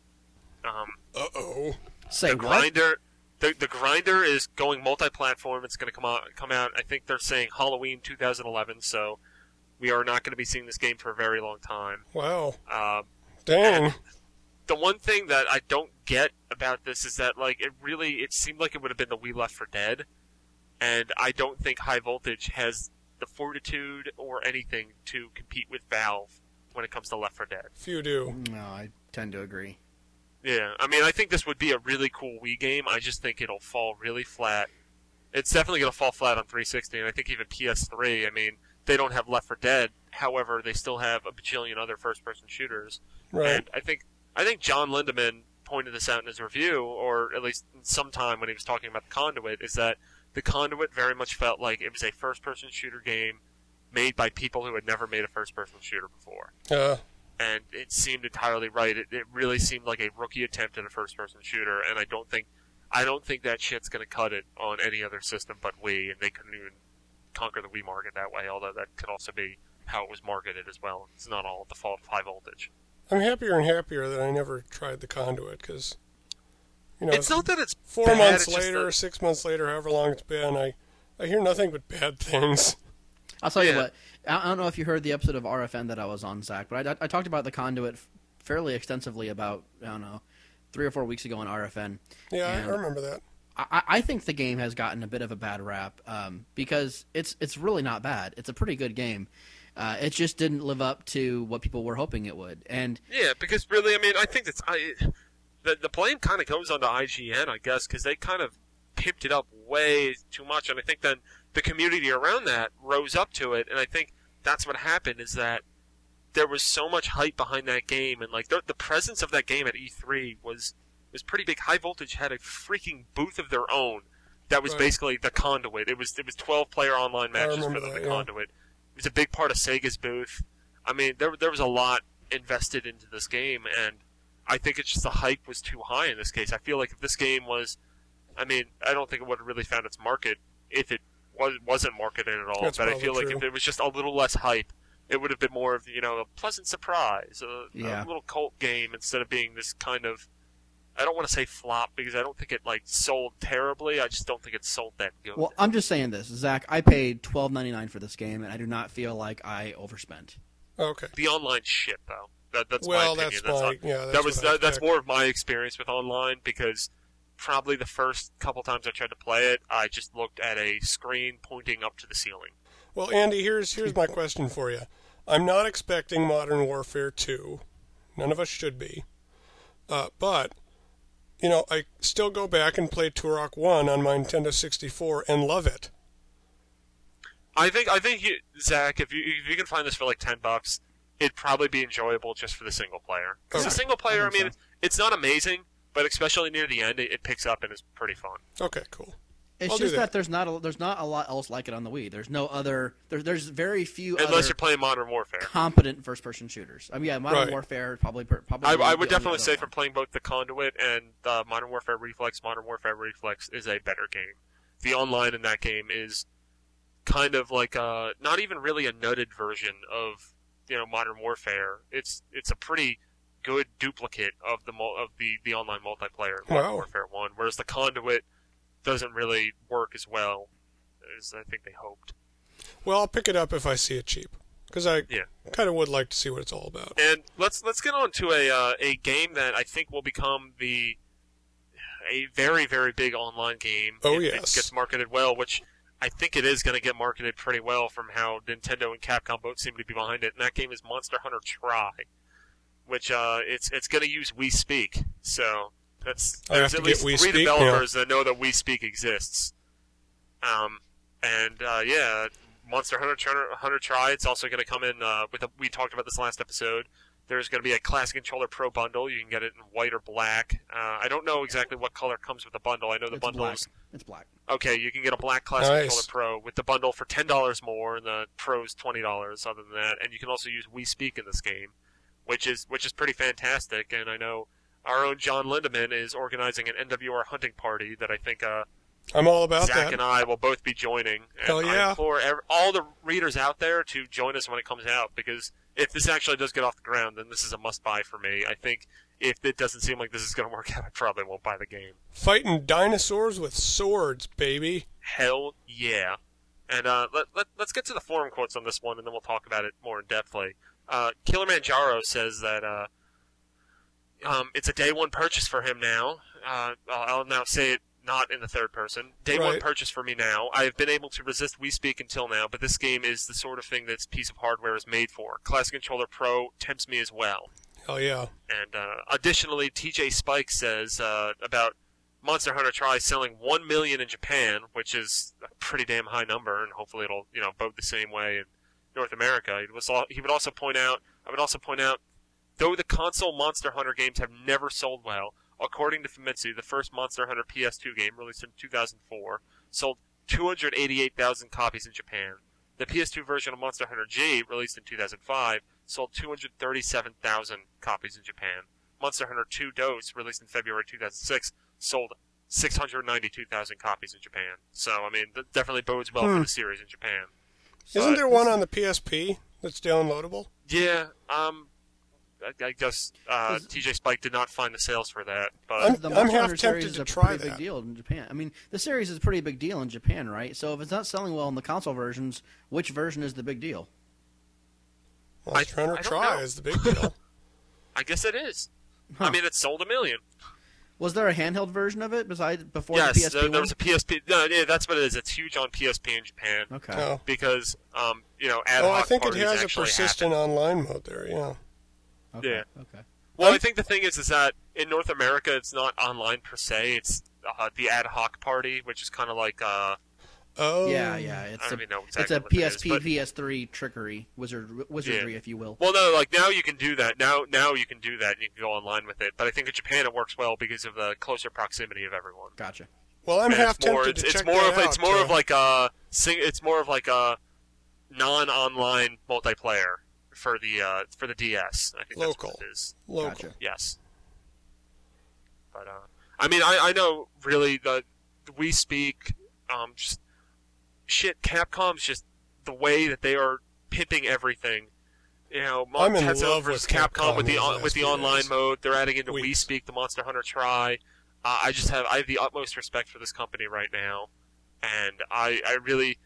Um, Uh oh. Say the what? grinder. The, the grinder is going multi-platform. It's going to come out. Come out. I think they're saying Halloween 2011. So we are not going to be seeing this game for a very long time. Wow. Um, Dang. The one thing that I don't get about this is that like it really it seemed like it would have been the Wii Left for Dead, and I don't think High Voltage has the fortitude or anything to compete with Valve when it comes to Left for Dead. Few do. No, I tend to agree. Yeah, I mean I think this would be a really cool Wii game. I just think it'll fall really flat. It's definitely going to fall flat on 360, and I think even PS3. I mean they don't have Left for Dead, however they still have a bajillion other first-person shooters. Right. And I think I think Jon Lindemann pointed this out in his review, or at least sometime when he was talking about the Conduit, is that the Conduit very much felt like it was a first-person shooter game made by people who had never made a first-person shooter before, Uh, and it seemed entirely right. It, it really seemed like a rookie attempt at a first-person shooter, and I don't think I don't think that shit's going to cut it on any other system but Wii, and they couldn't even conquer the Wii market that way. Although that could also be how it was marketed as well. It's not all the fault of high voltage. I'm happier and happier that I never tried the conduit because, you know, It's not that it's four bad, months it's later, that- six months later, however long it's been, I, I hear nothing but bad things. I'll tell you what. I I don't know if you heard the episode of RFN that I was on, Zach, but I, I talked about the conduit fairly extensively about I don't know three or four weeks ago on RFN. Yeah, I- I remember that. I, I think the game has gotten a bit of a bad rap um, because it's it's really not bad. It's a pretty good game. Uh, it just didn't live up to what people were hoping it would, and Yeah, because really, I mean, I think it's I, the the blame kind of goes onto IGN, I guess, because they kind of pimped it up way too much, and I think then the community around that rose up to it, and I think that's what happened is that there was so much hype behind that game, and like the, the presence of that game at E3 was was pretty big. High Voltage had a freaking booth of their own that was Right. basically the conduit. It was it was 12 player online matches for remember the, that, the yeah. conduit. It was a big part of Sega's booth. I mean, there there was a lot invested into this game, and I think it's just the hype was too high in this case. I feel like if this game was, I mean, I don't think it would have really found its market if it was wasn't marketed at all. That's but I feel like if it was just a little less hype, it would have been more of you know a pleasant surprise, a, Yeah. a little cult game instead of being this kind of. I don't want to say flop because I don't think it like sold terribly. I just don't think it sold that good. Well, I'm just saying this, Zach. I paid twelve ninety nine for this game, and I do not feel like I overspent. Okay. the online shit though. That, that's well, my opinion. that's my not- yeah. That's that was that, that's more of my experience with online because probably the first couple times I tried to play it, I just looked at a screen pointing up to the ceiling. Well, Andy, here's here's my question for you. I'm not expecting Modern Warfare 2. None of us should be. Uh, but you know, I still go back and play Turok 1 on my Nintendo 64 and love it. I think I think you, Zach, if you if you can find this for like ten bucks, it'd probably be enjoyable just for the single player. Because Okay. the single player, I, I mean, so. it's not amazing, but especially near the end, it, it picks up and is pretty fun. Okay, cool. It's I'll just that. that. there's not a, there's not a lot else like it on the Wii. There's no other. There, there's very few Unless other you're playing Modern Warfare. competent first person shooters. I mean, yeah, Modern Right. Warfare probably probably. I, I would definitely say one. for playing both the Conduit and uh, Modern Warfare Reflex, Modern Warfare Reflex is a better game. The online in that game is kind of like a not even really a nutted version of you know Modern Warfare. It's it's a pretty good duplicate of the of the, the online multiplayer in Modern Wow. Warfare One, whereas the Conduit doesn't really work as well as I think they hoped. Well, I'll pick it up if I see it cheap because I Yeah. kind of would like to see what it's all about. And let's let's get on to a uh, a game that I think will become the a very very big online game. Oh, if yes. it gets marketed well, which I think it is going to get marketed pretty well from how Nintendo and Capcom both seem to be behind it. And that game is Monster Hunter Tri, which uh, it's it's going to use Wii Speak. So that's I there's at least We three Speak developers that know that Wii Speak exists. Um, and uh, yeah, Monster Hunter Hunter, Hunter Tri. It's also going to come in uh, with a. We talked about this last episode. There's going to be a Classic Controller Pro bundle. You can get it in white or black. Uh, I don't know exactly what color comes with the bundle. I know the It's bundle black. is It's black. okay. You can get a black Classic Nice. Controller Pro with the bundle for ten dollars more, and the Pro's twenty dollars. Other than that, and you can also use Wii Speak in this game, which is which is pretty fantastic. And I know our own Jon Lindemann is organizing an NWR hunting party that I think uh, I'm all about Zach that. and I will both be joining. And Hell yeah. I implore ev- all the readers out there to join us when it comes out because if this actually does get off the ground, then this is a must buy for me. I think if it doesn't seem like this is going to work out, I probably won't buy the game. Fighting dinosaurs with swords, baby. Hell yeah. And uh, let, let, let's get to the forum quotes on this one, and then we'll talk about it more in depthly. Uh, Killer Manjaro says that uh, um, it's a day one purchase for him now. Uh, I'll, I'll now say it not in the third person. Day one purchase for me now. I have been able to resist Wii Speak until now, but this game is the sort of thing this piece of hardware is made for. Classic Controller Pro tempts me as well. Oh yeah. And uh, additionally, TJ Spike says uh, about Monster Hunter Tri selling one million in Japan, which is a pretty damn high number, and hopefully it'll you know vote the same way in North America. He was he would also point out I would also point out though the console Monster Hunter games have never sold well. According to Famitsu, the first Monster Hunter PS2 game, released in 2004, sold 288,000 copies in Japan. The PS2 version of Monster Hunter G, released in 2005, sold 237,000 copies in Japan. Monster Hunter 2 Dos, released in February 2006, sold 692,000 copies in Japan. So, I mean, that definitely bodes well for Hmm. the series in Japan. Isn't But- there one on the PSP that's downloadable? Yeah, um, I, I guess uh, TJ Spike did not find the sales for that, but I'm- The I'm Monster half Hunter series tempted is to a try pretty big deal in Japan. I mean, the series is a pretty big deal in Japan, right? So if it's not selling well in the console versions, which version is the big deal? Monster Hunter I don't Tri know. is the big deal. I guess it is. I mean, it sold a million. Was there a handheld version of it besides before yes, the PSP there, there was a PSP. No, yeah, that's what it is. It's huge on PSP in Japan Okay. oh. because, um, you know, ad oh, I think it has a actually persistent online mode there, yeah. Okay. Yeah. Okay. Well, I'm- think the thing is, is that in North America, it's not online per se. It's uh, the ad hoc party, which is kind of like uh, Oh. Yeah, yeah. I It's don't a even know it's a what it is, PSP but- PS3 trickery wizard wizardry, Yeah. if you will. Well, no, like now you can do that. Now, now you can do that. and You can go online with it. But I think in Japan it works well because of the closer proximity of everyone. Gotcha. Well, I'm And half it's more, tempted it's, to it's check more that of it's more too. of like a sing, it's more of like a non-online multiplayer for the uh, for the DS. I think Local. that's what it is. local. Gotcha. Yes. But uh, I mean, I, I know really the Wii Speak um, just shit. Capcom's just the way that they are pimping everything. You know, Mon- I'm in Tetsuo love with Capcom, Capcom with the on, with the online mode. They're adding into Wii Speak the Monster Hunter Tri. Uh, I just have I have the utmost respect for this company right now, and I I really.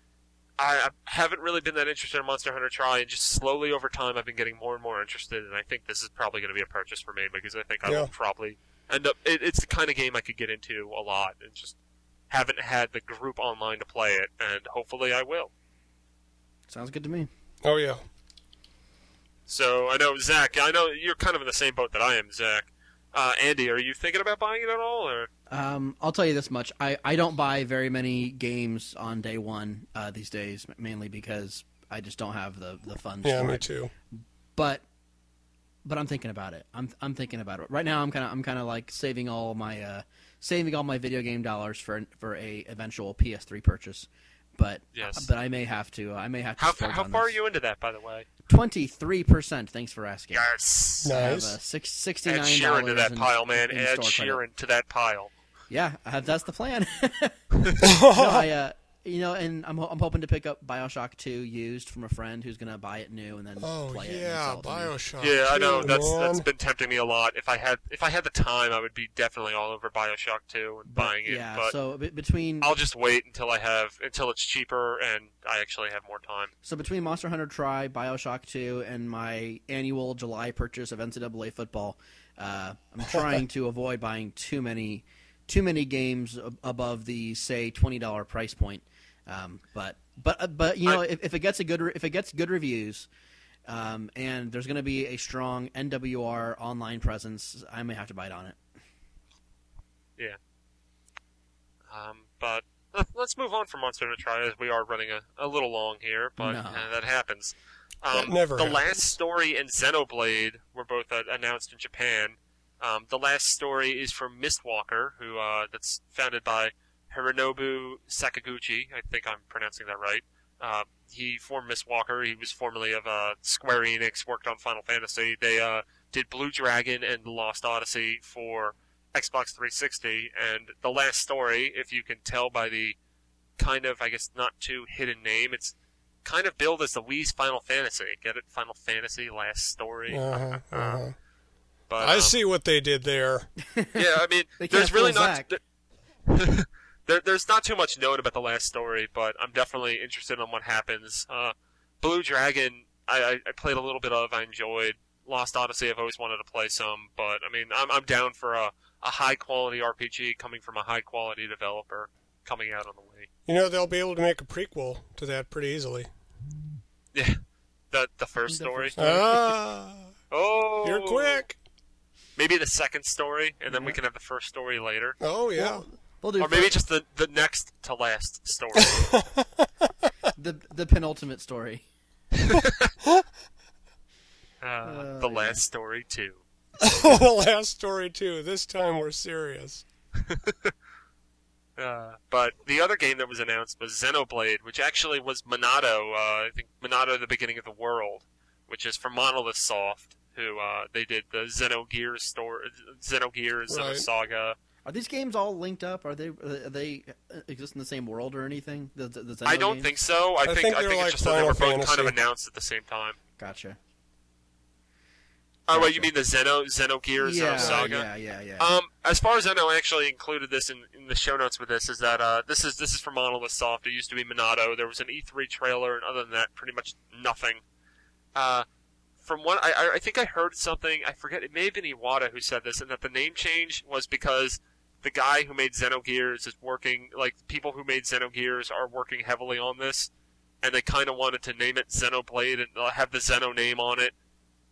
I I haven't really been that interested in Monster Hunter Tri, and just slowly over time, I've been getting more and more interested. And I think this is probably going to be a purchase for me because I think I Yeah. will probably end up. It, it's the kind of game I could get into a lot, and just haven't had the group online to play it, and hopefully I will. Sounds good to me. Oh yeah. So I know Zach. I know you're kind of in the same boat that I am, Zach. Uh, Andy, are you thinking about buying it at all, or Um, I'll tell you this much: I, I don't buy very many games on day one uh, these days, mainly because I just don't have the the funds Yeah, for me it. too. But but I'm thinking about it. I'm I'm thinking about it right now. I'm kind of I'm kind of like saving all my uh, saving all my video game dollars for for a eventual PS3 purchase. But Yes. but I may have to. I may have to. how splurge how on far are you into that, by the way? Twenty three percent. Thanks for asking. Yes. I have Nice. uh, six, sixty Add nine Shiren to that in, pile, man. Add store credit. To that pile. Yeah, uh, that's the plan. no, I, uh, you know, and I'm, I'm hoping to pick up Bioshock 2 used from a friend who's gonna buy it new and then Oh play it. yeah, sell it to me. Bioshock. Yeah, I know. That's man. that's been tempting me a lot. If I had if I had the time, I would be definitely all over Bioshock 2 and But, buying it. yeah, but so be- between I'll just wait until I have until it's cheaper and I actually have more time. so between Monster Hunter Tri, Bioshock 2, and my annual July purchase of NCAA football, uh, I'm trying to avoid buying too many too many games ab- above the say twenty dollar price point. Um, but but uh, but you know I- if, if it gets a good re- if it gets good reviews. Um, and there's going to be a strong NWR online presence. I may have to bite on it. Yeah. Um, but let- let's move on from Monster Hunter Tri as we are running a, a little long here, but No. uh, that happens. That Um, never the happens. last story and Xenoblade were both uh, announced in Japan. Um, the last story is from Mistwalker, who uh, that's founded by Hironobu Sakaguchi. I think I'm pronouncing that right. Uh, he formed Mistwalker. He was formerly of uh, Square Enix, worked on Final Fantasy. They uh, did Blue Dragon and Lost Odyssey for Xbox 360. And the last story, if you can tell by the kind of, I guess, not too hidden name, it's kind of billed as the Wii's Final Fantasy. Get it? Final Fantasy Last Story. Uh-huh, uh-huh. But I um, see what they did there. Yeah, I mean, They there's really not. There, there, there's not too much known about the last story, but I'm definitely interested in what happens. Uh, Blue Dragon, I, I, I played a little bit of. I enjoyed. Lost Odyssey, I've always wanted to play some, but I mean, I'm, I'm down for a, a high quality RPG coming from a high quality developer coming out on the way. You know they'll be able to make a prequel to that pretty easily. Yeah, the the first The story. first story. Ah, Oh, you're quick. Maybe the second story, and then we can have the first story later, Oh yeah. We'll do or maybe just the the next to last story. the the penultimate story. Uh, the yeah. last story too. the last story too. This time we're serious. Uh, but the other game that was announced was Xenoblade, which actually was Monado. Uh, I think Monado: The Beginning of the World, which is from Monolith Soft, who uh, they did the Xenogears store, Xenogears Right. Xenosaga. Are these games all linked up? Are they are they uh, exist in the same world or anything? The, the, the I don't games? think so. I, think, think I they're think like it's just that they were both kind of announced at the same time. Gotcha. Oh, wait, Gotcha. you mean the Xeno Xenogears yeah, Xenosaga? yeah, yeah, yeah. Um, as far as I know, I actually included this in, in the show notes with this. Is that uh, this is this is from Monolith Soft. It used to be Monado. There was an E3 trailer, and other than that, pretty much nothing. Uh, from what I, I- I think I heard something. I forget. It may have been Iwata who said this, and that the name change was because the guy who made Xenogears is working. Like people who made Xenogears are working heavily on this, and they kind of wanted to name it Xenoblade and uh, have the Xeno name on it,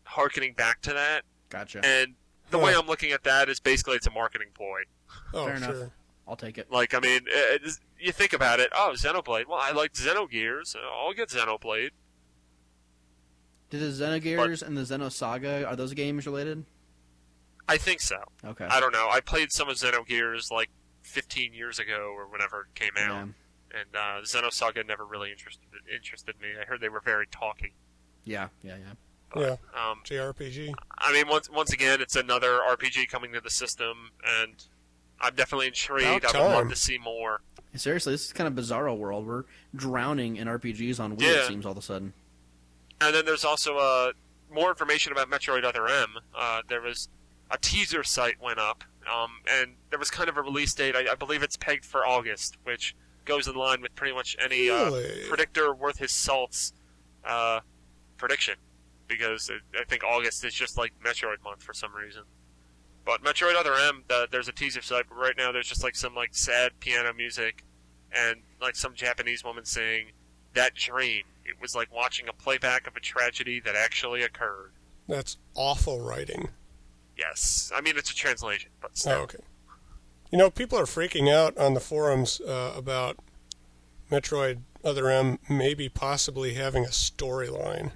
harkening back to that. gotcha. And the way I'm looking at that is basically it's a marketing ploy. Oh Fair enough. I'll take it. Like, I mean, it, it's- you think about it. Oh, Xenoblade. Well, I like Xenogears. so I'll get Xenoblade. Do the Xenogears and the Xenosaga are those games related? I think so. Okay. I don't know. I played some of Xenogears like 15 years ago or whenever it came out. Yeah. And uh, Xenosaga never really interested interested me. I heard they were very talky. Yeah, yeah, yeah. Yeah, Um, JRPG. I mean, once once again, it's another RPG coming to the system, and I'm definitely intrigued. I would love to see more. Seriously, this is kind of bizarro world. We're drowning in RPGs on Wii. It seems all of a sudden. And then there's also uh, more information about Metroid Other M. Uh, there was a teaser site went up, um, and there was kind of a release date. I, I believe it's pegged for August, which goes in line with pretty much any uh, predictor worth his salt's uh, prediction, because it, I think August is just like Metroid month for some reason. But Metroid Other M, the, there's a teaser site, but right now there's just like some like sad piano music, and like some Japanese woman saying, "That dream." It was like watching a playback of a tragedy that actually occurred. That's awful writing. Yes, I mean it's a translation, but Oh, still. okay. You know, people are freaking out on the forums uh, about Metroid Other M maybe possibly having a storyline.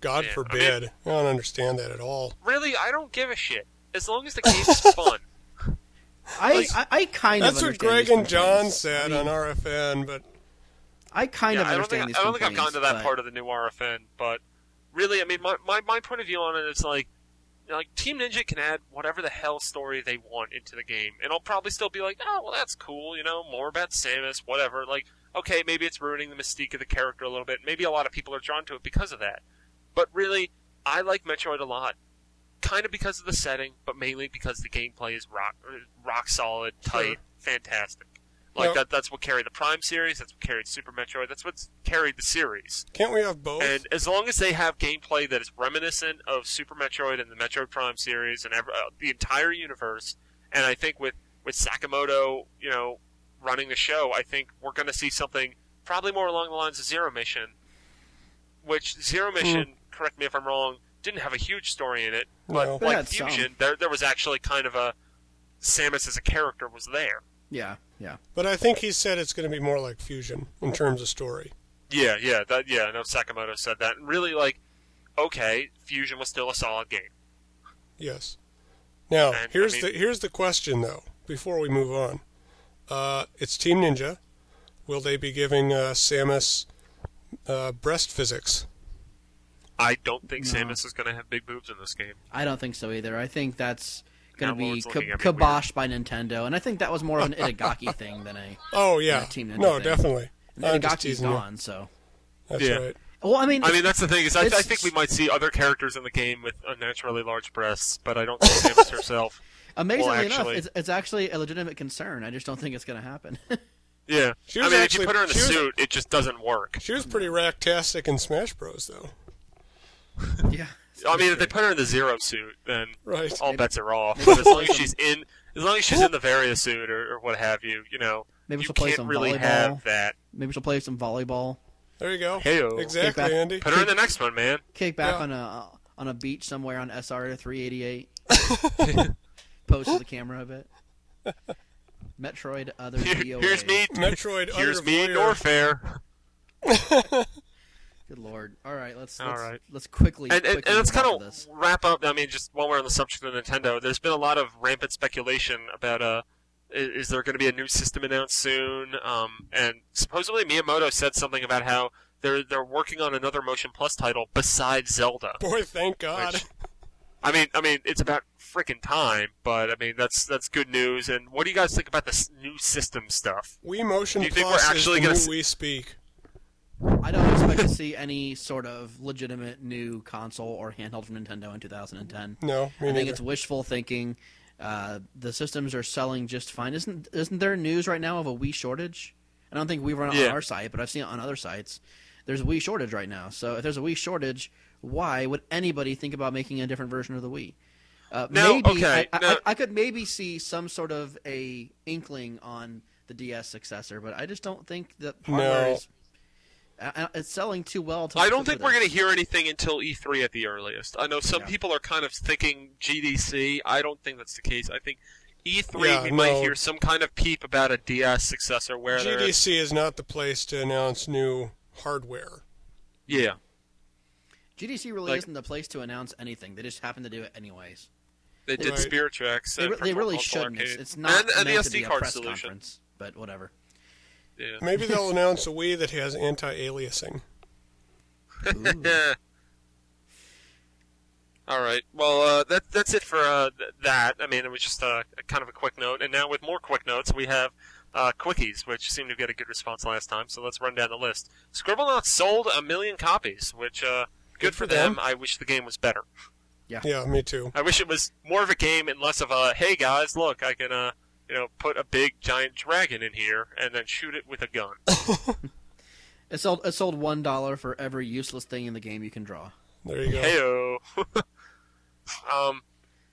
God Yeah, I forbid. I, don't understand that at all. Really, I don't give a shit as long as the game's fun. I, Like- I, I kind of. That's what Greg and John said I mean, on RFN, but I kind Yeah, of I don't understand think these I don't think I've gotten to that but- part of the new RFN, but really, I mean, my, my, my point of view on it is like, you know, like Team Ninja can add whatever the hell story they want into the game, and I'll probably still be like, oh, well, that's cool, you know, more about Samus, whatever. Like, okay, maybe it's ruining the mystique of the character a little bit. Maybe a lot of people are drawn to it because of that. But really, I like Metroid a lot. Kind of because of the setting, but mainly because the gameplay is rock, rock solid, tight, Sure. fantastic. Like Well- that, that's what carried the Prime series. That's what carried Super Metroid. That's what's carried the series. can't we have both? And as long as they have gameplay that is reminiscent of Super Metroid and the Metroid Prime series and ev uh, the entire universe, and I think with with Sakamoto, you know, running the show, I think we're going to see something probably more along the lines of Zero Mission, which Zero Mission, correct me if I'm wrong, didn't have a huge story in it, but No. Like had some. Fusion, there there was actually kind of a Samus as a character was there. Yeah, yeah. but I think he said it's going to be more like Fusion in terms of story. Yeah, yeah, that yeah. I know Sakamoto said that, and really like, okay, Fusion was still a solid game. Yes. Now, And, I here's mean- the here's the question though. Before we move on, uh, it's Team Ninja. Will they be giving uh, Samus uh, breast physics? I don't think No. Samus is going to have big boobs in this game. I don't think so either. I think that's going Now to be Lord's ki- looking at kiboshed by Nintendo, and I think that was more of an Itagaki thing than a. Oh yeah, Yeah, Team Ninja no, thing. definitely. I'm just Itagaki's teasing you. gone, so. That's Yeah. right. Well, I mean, I mean, that's the thing is, I, I think we might see other characters in the game with unnaturally large breasts, but I don't think Samus herself. amazingly well, enough, it's, it's actually a legitimate concern. I just don't think it's going to happen. Yeah, She I was mean, if actually- you put her in a she was- suit, it just doesn't work. She was pretty racktastic in Smash Bros, though. yeah. I mean, if they put her in the Zero suit, then Right. all bets are off. But as long as she's in, as long as she's in the Varia suit or, or what have you, you know, Maybe you she'll play can't some really volleyball. have that. Maybe she'll play some volleyball. There you go. Heyo. Exactly, Kick back. Andy. Put her in the next one, man. Kick back Yeah. on a uh, on a beach somewhere on SR 388. Pose to the camera a bit. Metroid other Here- DOA. here's me. Metroid Other. Here's Other me, Voyeur. Norfair. Good lord. All right, let's All let's, right. let's quickly and, and, quickly and let's kind of this. wrap up. I mean, just while we're on the subject of Nintendo, there's been a lot of rampant speculation about uh, i- is there going to be a new system announced soon? Um, and supposedly Miyamoto said something about how they're they're working on another Motion Plus title besides Zelda. Boy, thank God. Which, I mean, I mean, it's about freaking time. But I mean, that's that's good news. And what do you guys think about this new system stuff? Wii Motion Do you think Plus we're actually is the gonna Wii Speak. I don't expect to see any sort of legitimate new console or handheld from Nintendo in 2010. No, I think neither. it's wishful thinking. Uh, the systems are selling just fine. Isn't isn't there news right now of a Wii shortage? I don't think we run it Yeah. on our site, but I've seen it on other sites. There's a Wii shortage right now. So if there's a Wii shortage, why would anybody think about making a different version of the Wii? Uh, No, maybe okay, I, I. I could maybe see some sort of a inkling on the DS successor, but I just don't think that hardware No. is. I- I- It's selling too well. To I don't think we're going to hear anything until E3 at the earliest. I know some Yeah. people are kind of thinking GDC. I don't think that's the case. I think E3 Yeah, we might hear some kind of peep about a DS successor where GDC is not the place to announce new hardware. yeah. GDC really Like- isn't the place to announce anything. They just happen to do it anyways. They did Right. Spirit Tracks. They, re- they really console shouldn't. It's, arcade. it's not and, and the meant to SD be a card press solution. conference, but whatever. Yeah. Maybe they'll announce a Wii that has anti-aliasing. All right. Well, uh, that that's it for uh, th- that. I mean, it was just uh, a kind of a quick note, and now with more quick notes, we have uh, quickies, which seemed to get a good response last time. So let's run down the list. Scribblenauts sold a million copies, which uh, good, for them. I wish the game was better. Yeah, Yeah, me too. I wish it was more of a game and less of a hey guys, look, I can uh, you know, put a big giant dragon in here and then shoot it with a gun. It sold it sold one dollar for every useless thing in the game you can draw. There you go. Heyo. um,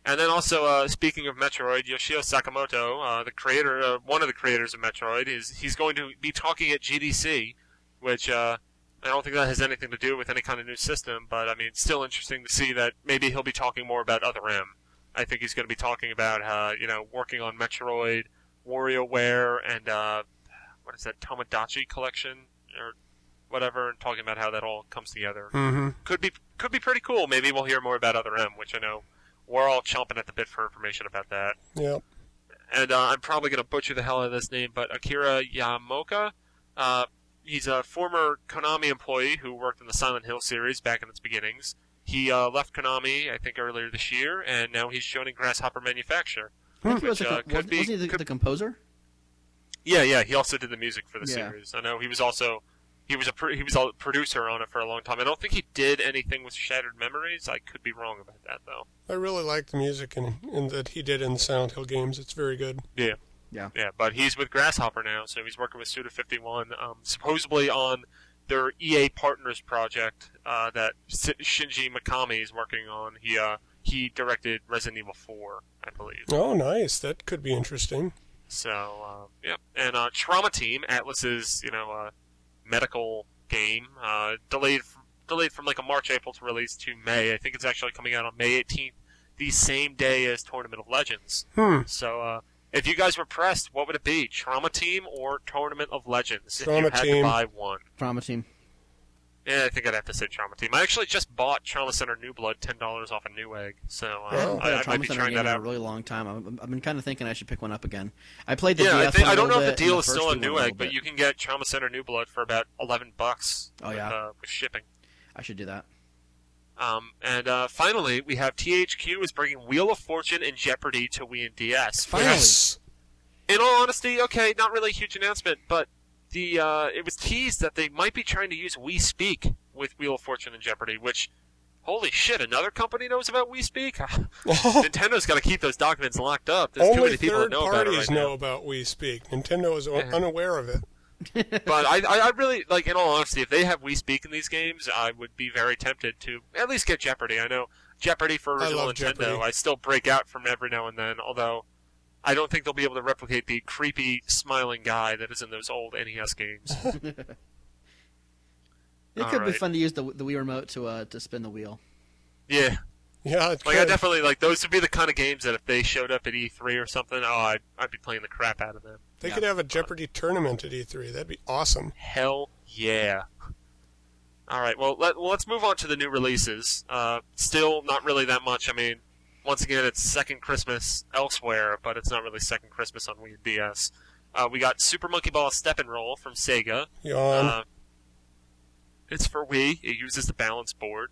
and then also, uh, speaking of Metroid, Yoshio Sakamoto, uh, the creator, uh, one of the creators of Metroid, is he's going to be talking at GDC, which uh, I don't think that has anything to do with any kind of new system, but I mean, it's still interesting to see that maybe he'll be talking more about Other M. I think he's going to be talking about, uh, you know, working on Metroid, WarioWare, and uh, what is that, Tomodachi collection or whatever, and talking about how that all comes together Mm-hmm. could be could be pretty cool. Maybe we'll hear more about Other M, which I know we're all chomping at the bit for information about that. Yep. And uh, I'm probably going to butcher the hell out of this name, but Akira Yamaoka, uh, he's a former Konami employee who worked in the Silent Hill series back in its beginnings. He uh, left Konami, I think, earlier this year, and now he's joining Grasshopper Manufacture. I think he was uh, co- could wasn't, be- wasn't he the, could- the composer? Yeah, yeah, he also did the music for the Yeah. series. I know he was also he was a pro- he was a producer on it for a long time. I don't think he did anything with Shattered Memories. I could be wrong about that though. I really like the music in, in that he did in the Silent Hill games. It's very good. Yeah. Yeah. Yeah, but he's with Grasshopper now, so he's working with Suda 51, um, supposedly on their EA Partners project uh, that Shinji Mikami is working on. He uh, he directed Resident Evil 4, I believe. Oh, nice. That could be interesting. So, uh, yeah. And uh, Trauma Team, Atlus's, you know, uh, medical game, uh, delayed from, delayed from like a March April to release to May. I think it's actually coming out on May 18th, the same day as Tournament of Legends. Hmm. So, uh, if you guys were pressed, what would it be? Trauma Team or Tournament of Legends? if you Trauma had Team. to buy one. Trauma team. Yeah, I think I'd have to say Trauma Team. I actually just bought Trauma Center New Blood, ten dollars off a Newegg, so uh, I haven't Oh. played I, a I Trauma might be Center trying that in a out. really long time. I've, I've been kind of thinking I should pick one up again. I played the Yeah, I, think, one I a don't know if the deal is still on first two one a Newegg, little but you can get Trauma Center New Blood for about eleven bucks. Oh, with, yeah. uh, with shipping. I should do that. Um, and uh, finally, we have THQ is bringing Wheel of Fortune and Jeopardy to Wii and DS. Finally. Yes. In all honesty, okay, not really a huge announcement, but the uh, it was teased that they might be trying to use Wii Speak with Wheel of Fortune and Jeopardy, which. Holy shit! Another company knows about Wii Speak. Nintendo's got to keep those documents locked up. There's too Only many people that third know about it parties right know now. about Wii Speak. Nintendo is unaware of it. But I, I, I really like, in all honesty, if they have Wii Speak in these games, I would be very tempted to at least get Jeopardy. I know Jeopardy for original love Nintendo. Jeopardy. I still break out from every now and then, although I don't think they'll be able to replicate the creepy smiling guy that is in those old NES games. It All could be fun to use the the Wii remote to uh, to spin the wheel. yeah, Yeah, it like I definitely like those would be the kind of games that if they showed up at E3 or something, oh, I'd, I'd be playing the crap out of them. They Yeah. could have a Jeopardy tournament at E3. That'd be awesome. Hell yeah. All right, well, let, well let's move on to the new releases. Uh, still not really that much. I mean, once again, it's second Christmas elsewhere, but it's not really second Christmas on Wii and DS. Uh, we got Super Monkey Ball Step and Roll from Sega. Yawn. Uh, it's for Wii. It uses the balance board.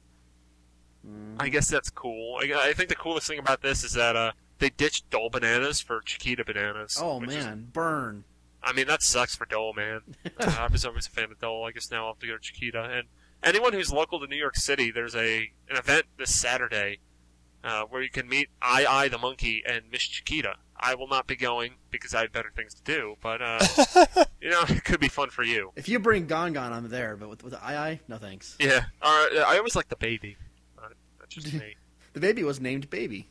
I guess that's cool. I, I think the coolest thing about this is that uh, they ditched Dole bananas for Chiquita bananas. Oh which is man, burn! I mean, that sucks for Dole, man. Uh, I was always a fan of Dole. I guess now I'll have to go to Chiquita. And anyone who's local to New York City, there's a an event this Saturday uh, where you can meet I I the monkey and Miss Chiquita. I will not be going because I have better things to do, but uh, you know, it could be fun for you. If you bring Gon Gon, I'm there. But with with the I, no thanks. Yeah. All right. I always like the baby. Uh, that's just me. The baby was named Baby.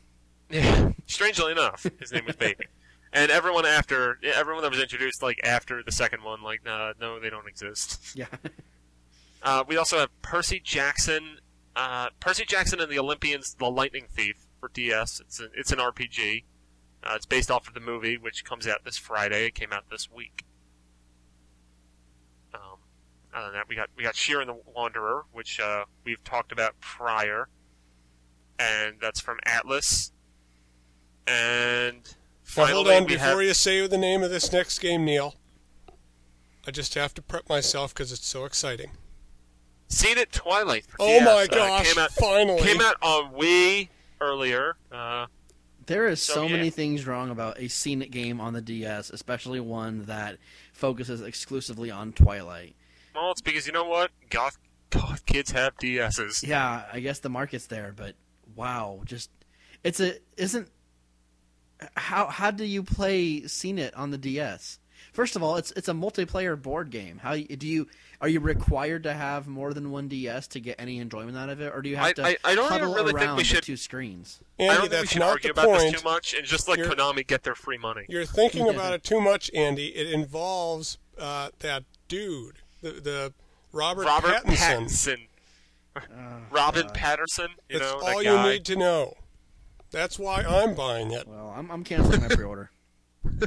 Yeah. Strangely enough, his name was Baby. And everyone after, everyone that was introduced, like after the second one, like, uh, no, they don't exist. Yeah. Uh, we also have Percy Jackson, uh, Percy Jackson and the Olympians: The Lightning Thief for DS. It's a, it's an RPG. Uh, it's based off of the movie, which comes out this Friday. It came out this week. Um, other than that, we got we got Shiren the Wanderer, which uh, we've talked about prior, and that's from Atlus. And Now finally, hold on we before have you say the name of this next game, Neal. I just have to prep myself because it's so exciting. Scene It Twilight. Oh DS. my Uh, gosh! came out finally, came out on Wii earlier. Uh, There is So, so, yeah. many things wrong about a Scene It game on the DS, especially one that focuses exclusively on Twilight. well, it's because you know what, goth goth kids have DSs. Yeah, I guess the market's there, but wow, just it's a isn't how how do you play Scene on the DS? First of all, it's it's a multiplayer board game. How do you are you required to have more than one DS to get any enjoyment out of it, or do you have I- to I- I don't even huddle really think around we the should- two screens? I don't think we should argue about point. this too much and just let You're- Konami get their free money. You're thinking about it too much, Andy. It involves uh, that dude, the, the Robert, Robert Pattinson. Pattinson, Robin God. Patterson, you That's know all that you need to know. That's why I'm buying it. Well, I'm I'm canceling my pre-order.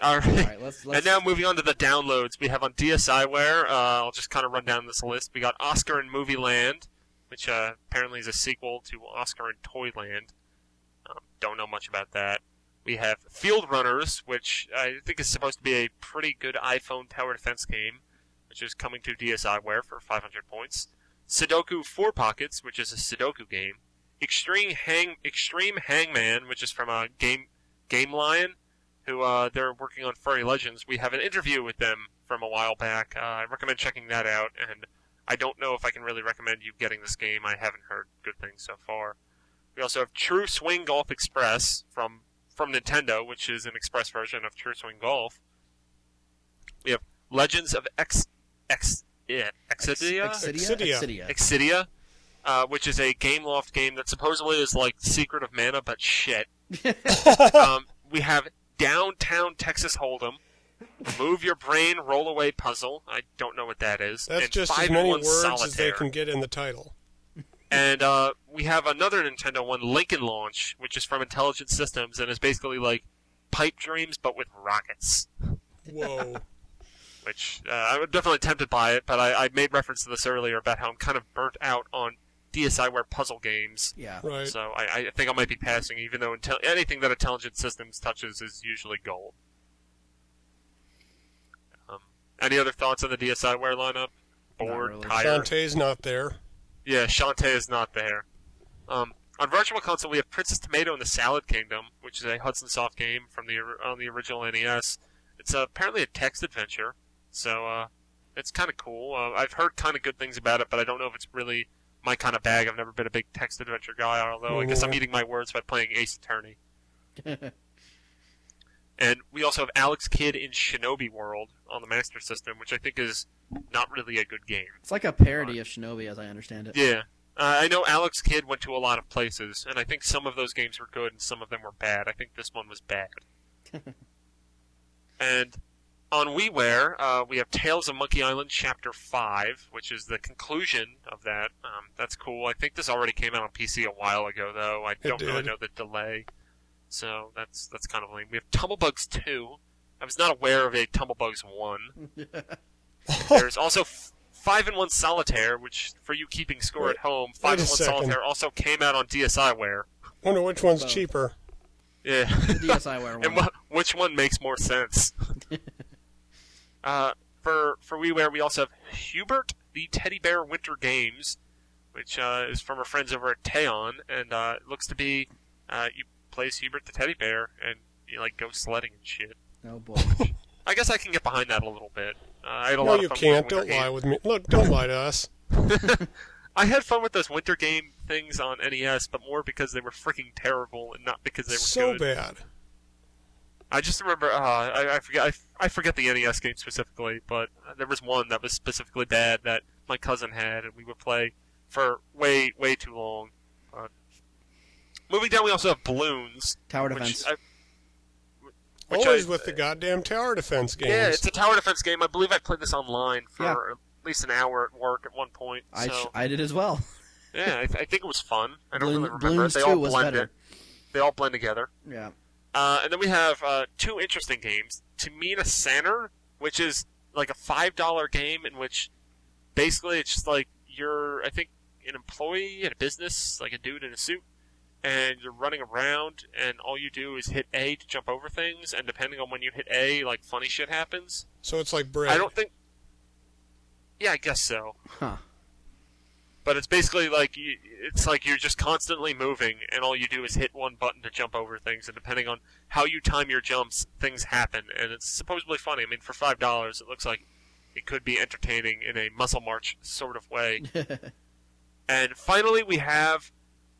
All right. All right, let's let's And now moving on to the downloads, we have on DSiWare. Uh, I'll just kind of run down this list. We got Oscar and Movie Land, which uh, apparently is a sequel to Oscar and Toyland. Um, don't know much about that. We have Field Runners, which I think is supposed to be a pretty good iPhone tower defense game, which is coming to DSiWare for 500 points. Sudoku Four Pockets, which is a Sudoku game. Extreme Hang Extreme Hangman, which is from a game Game Lion who uh, they're working on Furry Legends. We have an interview with them from a while back. Uh, I recommend checking that out, and I don't know if I can really recommend you getting this game. I haven't heard good things so far. We also have True Swing Golf Express from from Nintendo, which is an express version of True Swing Golf. We have Legends of X X yeah, Exidia. Exidia, Exidia. Exidia. Exidia, uh, which is a Game Loft game that supposedly is like Secret of Mana, but shit. um, we have Downtown Texas Hold'em, Move Your Brain Rollaway Puzzle. I don't know what that is. That's and just five as many words solitaire. as they can get in the title. And uh, we have another Nintendo one, Link 'n' Launch, which is from Intelligent Systems and is basically like Pipe Dreams but with rockets. Whoa. Which uh, I'm definitely tempted by it, but I, I made reference to this earlier about how I'm kind of burnt out on DSiWare puzzle games. Yeah. right. So I, I think I might be passing, even though intel- anything that Intelligent Systems touches is usually gold. Um, any other thoughts on the DSiWare lineup? Board, really. tire. Shantae's not there. Yeah, Shantae is not there. Um, on Virtual Console, we have Princess Tomato and the Salad Kingdom, which is a Hudson Soft game from the on the original NES. It's uh, apparently a text adventure, so uh, it's kind of cool. Uh, I've heard kind of good things about it, but I don't know if it's really my kind of bag. I've never been a big text adventure guy, although I guess I'm eating my words by playing Ace Attorney. And we also have Alex Kidd in Shinobi World on the Master System, which I think is not really a good game. It's like a parody of Shinobi, as I understand it. Yeah. Uh, I know Alex Kidd went to a lot of places, and I think some of those games were good and some of them were bad. I think this one was bad. and on WiiWare, uh, we have Tales of Monkey Island Chapter 5, which is the conclusion of that. Um, that's cool. I think this already came out on PC a while ago, though. I don't really know the delay. So that's that's kind of lame. We have Tumblebugs 2. I was not aware of a Tumblebugs 1. There's also f- Five in One Solitaire, which for you keeping score Wait- at home, 5 in 1 second. Solitaire also came out on DSiWare. Wonder which one's Both. cheaper. Yeah, The DSiWare and one. wh- which one makes more sense? uh, for for WiiWare, we also have Hubert the Teddy Bear Winter Games, which uh, is from our friends over at Teyon, and uh, it looks to be uh, you play as Hubert the Teddy Bear and you like go sledding and shit. Oh boy. I guess I can get behind that a little bit. Uh, I had a No, lot you of fun can't. with the Don't winter game. lie with me. Look, don't lie to us. I had fun with those winter game things on NES, but more because they were freaking terrible and not because they were So good. bad. I just remember, uh, I, I forget, I, I forget the NES game specifically, but there was one that was specifically bad that my cousin had, and we would play for way, way too long. Uh, moving down, we also have Balloons, Tower which, defense. I, which Always I- with the goddamn tower defense games. yeah, it's a tower defense game. I believe I played this online for Yeah. at least an hour at work at one point. I, sh- I did as well. yeah, I, th- I think it was fun. I don't Balloon- really remember. Balloons they all blend better. it. They all blend together. Yeah. Uh, and then we have uh, two interesting games. Tomena Sanner, which is like a five dollar game in which basically it's just like you're I think an employee at a business, like a dude in a suit, and you're running around, and all you do is hit A to jump over things, and depending on when you hit A, like funny shit happens. So it's like bread. I don't think. Yeah, I guess so. Huh. But it's basically like it's like you're just constantly moving, and all you do is hit one button to jump over things, and depending on how you time your jumps, things happen, and it's supposedly funny. I mean, for five dollars, it looks like it could be entertaining in a muscle march sort of way. and finally, we have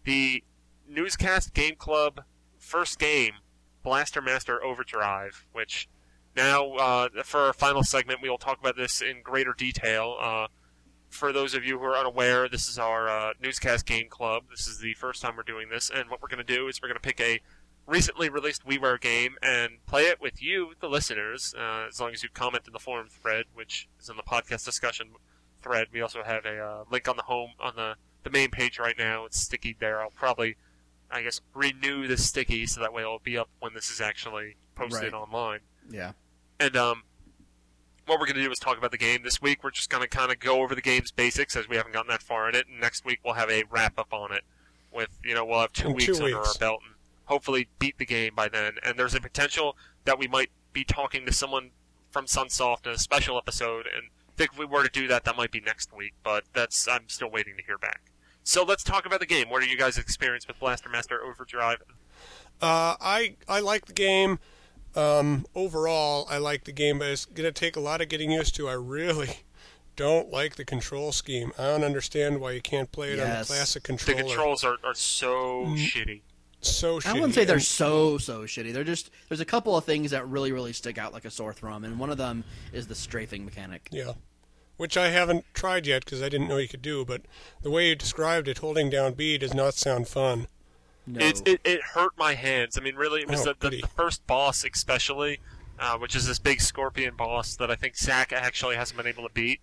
the Newscast Game Club first game, Blaster Master Overdrive, which now uh, for our final segment, we will talk about this in greater detail. Uh, for those of you who are unaware, this is our uh, Newscast Game Club. This is the first time we're doing this, and what we're going to do is we're going to pick a recently released WiiWare game and play it with you, the listeners, uh, as long as you comment in the forum thread, which is in the podcast discussion thread. We also have a uh, link on the home on the the main page right now. It's sticky there. I'll probably, I guess, renew the sticky so that way it'll be up when this is actually posted Right. online. yeah. And um, what we're going to do is talk about the game this week. We're just going to kind of go over the game's basics as we haven't gotten that far in it. And next week we'll have a wrap up on it. With you know we'll have two In weeks two under weeks. our belt and hopefully beat the game by then. And there's a potential that we might be talking to someone from Sunsoft in a special episode. And I think if we were to do that, that might be next week. But that's I'm still waiting to hear back. So let's talk about the game. What are you guys' experience with Blaster Master Overdrive? Uh, I I like the game. Um, overall, I like the game, but it's gonna take a lot of getting used to. I really don't like the control scheme. I don't understand why you can't play it on the Yes. classic The controls are, are so Mm. shitty. so shitty. I wouldn't say they're so so shitty. They're just there's a couple of things that really really stick out like a sore thumb, and one of them is the strafing mechanic. Yeah. Which I haven't tried yet because I didn't know you could do, but the way you described it, holding down B, does not sound fun. No. It, it it hurt my hands. I mean, really, it was Oh, the, the, the first boss, especially, uh, which is this big scorpion boss that I think Zach actually hasn't been able to beat.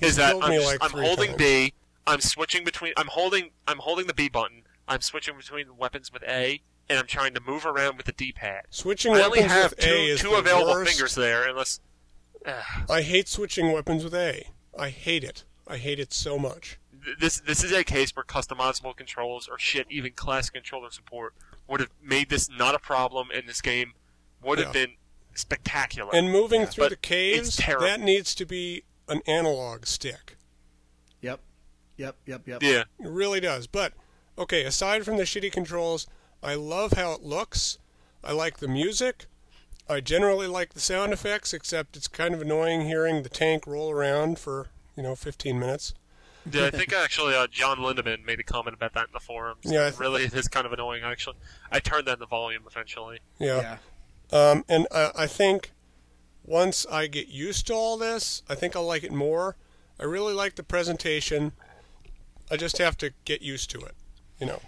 Is that I'm, just, like I'm holding times. B, I'm switching between, I'm holding, I'm holding the B button, I'm switching between weapons with A, and I'm trying to move around with the D-pad. Switching I only weapons have with two, A is two available worst. fingers there, unless. I hate switching weapons with A. I hate it. I hate it so much. Th- this this is a case where customizable controls or shit, even classic controller support would have made this not a problem, and this game would have Yeah. been spectacular. And moving through But the caves, that needs to be an analog stick. Yep. Yep. Yep. Yep. yeah, It really does. But okay, aside from the shitty controls, I love how it looks. I like the music. I generally like the sound effects, except it's kind of annoying hearing the tank roll around for you know 15 minutes. Yeah. I think actually uh, Jon Lindemann made a comment about that in the forums. Yeah, I th- really, it is kind of annoying. Actually, I turned down the volume eventually. Yeah. Yeah. Um, and I, I think once I get used to all this, I think I'll like it more. I really like the presentation. I just have to get used to it. You know.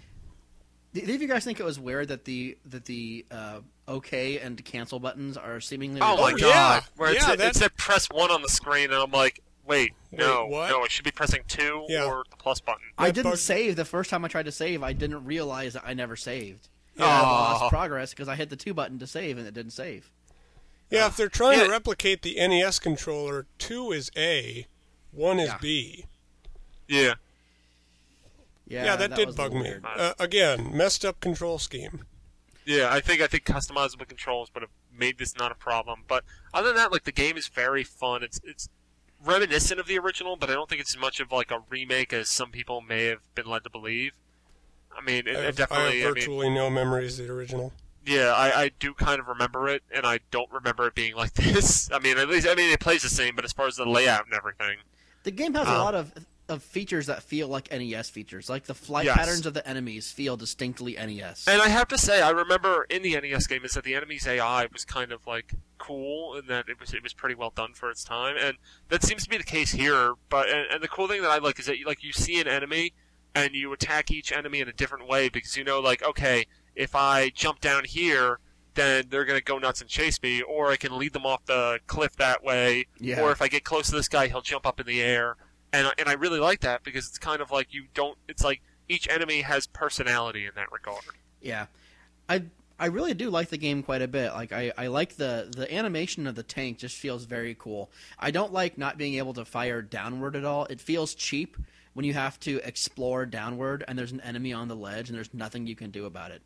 Did you guys think it was weird that the that the uh, OK and cancel buttons are seemingly Oh my Oh, god! yeah. Where it, Yeah, said, that- it said press one on the screen, and I'm like, wait, no, what? no, I should be pressing two Yeah. or the plus button. I didn't bugged- save the first time I tried to save. I didn't realize that I never saved. Yeah. I lost progress because I hit the two button to save and it didn't save. Yeah, if they're trying Yeah. to replicate the NES controller, two is A, one is Yeah. B. Yeah. Yeah, Yeah, that, did was a bug little me. weird. Uh, again, messed up control scheme. Yeah, I think I think customizable controls would have made this not a problem. But other than that, like the game is very fun. It's it's reminiscent of the original, but I don't think it's as much of like a remake as some people may have been led to believe. I mean, it, I it have, I definitely. have I, mean, virtually no memories of the original. yeah, I, I do kind of remember it, and I don't remember it being like this. I mean, at least I mean it plays the same, but as far as the layout and everything, The game has a Um, lot of of features that feel like NES features. Like the flight Yes. patterns of the enemies feel distinctly NES. And I have to say, I remember in the NES game is that the enemy's AI was kind of like cool, and that it was it was pretty well done for its time, and that seems to be the case here. But and, and the cool thing that I like is that you, like you see an enemy, and you attack each enemy in a different way because you know like okay, if I jump down here. Then they're gonna go nuts and chase me, or I can lead them off the cliff that way. Yeah. Or if I get close to this guy, he'll jump up in the air, and I- and I really like that because it's kind of like you don't. It's like each enemy has personality in that regard. Yeah, I I really do like the game quite a bit. Like I, I like the the animation of the tank just feels very cool. I don't like not being able to fire downward at all. It feels cheap when you have to explore downward and there's an enemy on the ledge and there's nothing you can do about it.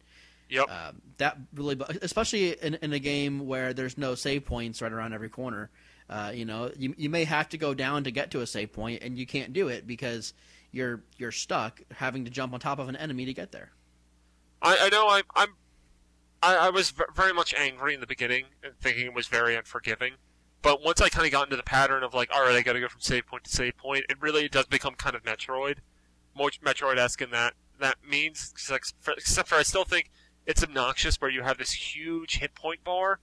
Yep. Um, that really, especially in, in a game where there's no save points right around every corner. Uh, you know, you you may have to go down to get to a save point, and you can't do it because you're you're stuck having to jump on top of an enemy to get there. I, I know I'm, I'm I, I was very much angry in the beginning and thinking it was very unforgiving. But once I kind of got into the pattern of like, all right, I got to go from save point to save point, it really does become kind of Metroid, more Metroid-esque in that that means. Except for, except for I still think it's obnoxious where you have this huge hit point bar,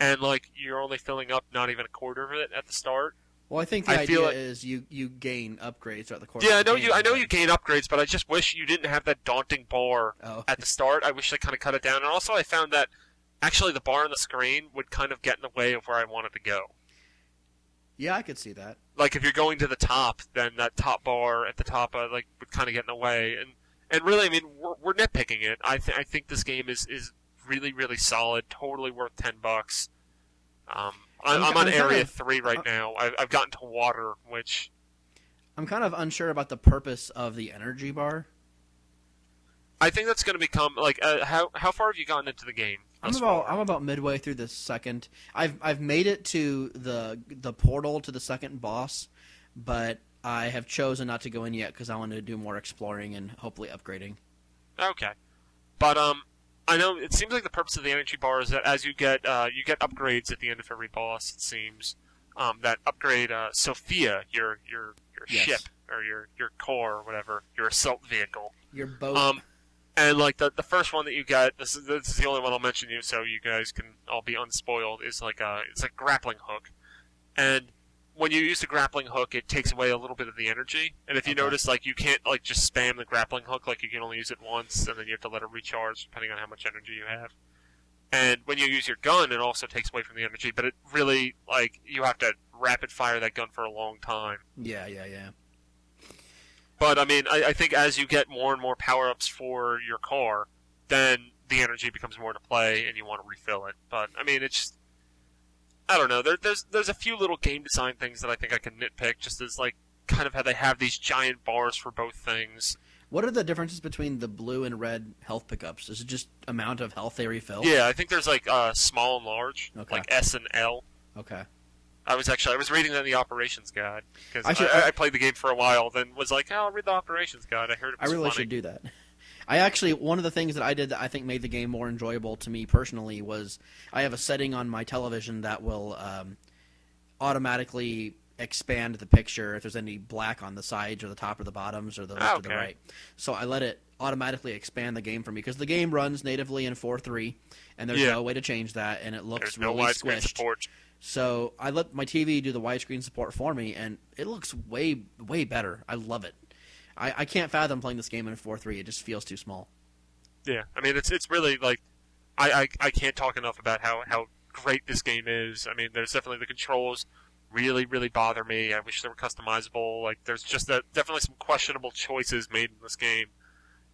and like you're only filling up not even a quarter of it at the start. Well, I think the I idea like- is you you gain upgrades throughout the course. Yeah, I know game, you. I know you gain upgrades, but I just wish you didn't have that daunting bar Oh, at the start. I wish they kind of cut it down. And also, I found that actually the bar on the screen would kind of get in the way of where I wanted to go. yeah, I could see that. Like if you're going to the top, then that top bar at the top uh, like would kind of get in the way. And and really, I mean, we're, we're nitpicking it. I th- I think this game is is really really solid. Totally worth ten bucks. Um, I'm, I'm- I'm on area of- three right uh, now. I've, I've gotten to water, which I'm kind of unsure about the purpose of the energy bar. I think that's going to become like uh, how how far have you gotten into the game? I'm about far? I'm about midway through the second. I've I've made it to the the portal to the second boss, but I have chosen not to go in yet because I want to do more exploring and hopefully upgrading. Okay, but um, I know it seems like the purpose of the energy bar is that as you get uh, you get upgrades at the end of every boss. It seems um, that upgrade uh, Sophia, your your your Yes. ship or your your core or whatever, your assault vehicle. Your boat. Um, and like the the first one that you get, this is this is the only one I'll mention you, so you guys can all be unspoiled. Is like a it's a grappling hook, and when you use the grappling hook, it takes away a little bit of the energy. And if you Okay. notice, like you can't like just spam the grappling hook, like you can only use it once, and then you have to let it recharge depending on how much energy you have. And when you use your gun, it also takes away from the energy, but it really like you have to rapid fire that gun for a long time. yeah, yeah, yeah. But I mean, I, I think as you get more and more power ups for your car, then the energy becomes more to play, and you want to refill it. But I mean, it's just, I don't know. There, there's there's a few little game design things that I think I can nitpick, just as like kind of how they have these giant bars for both things. What are the differences between the blue and red health pickups? Is it just amount of health they refill? Yeah, I think there's like uh, small and large, Okay. like S and L. Okay. I was actually I was reading that in the operations guide because I I, I played the game for a while, then was like, oh, I'll read the operations guide. I heard it I really funny. should do that. I actually one of the things that I did that I think made the game more enjoyable to me personally was I have a setting on my television that will um, automatically expand the picture if there's any black on the sides or the top or the bottoms or the left or the right. So I let it automatically expand the game for me because the game runs natively in 4.3 and there's Yeah. no way to change that and it looks There's really widescreen squished. support. So I let my TV do the widescreen support for me, and it looks way way better. I love it. I, I can't fathom playing this game in a four-three. It just feels too small. Yeah, I mean it's it's really like I, I I can't talk enough about how how great this game is. I mean, there's definitely the controls really really bother me. I wish they were customizable. Like there's just that definitely some questionable choices made in this game,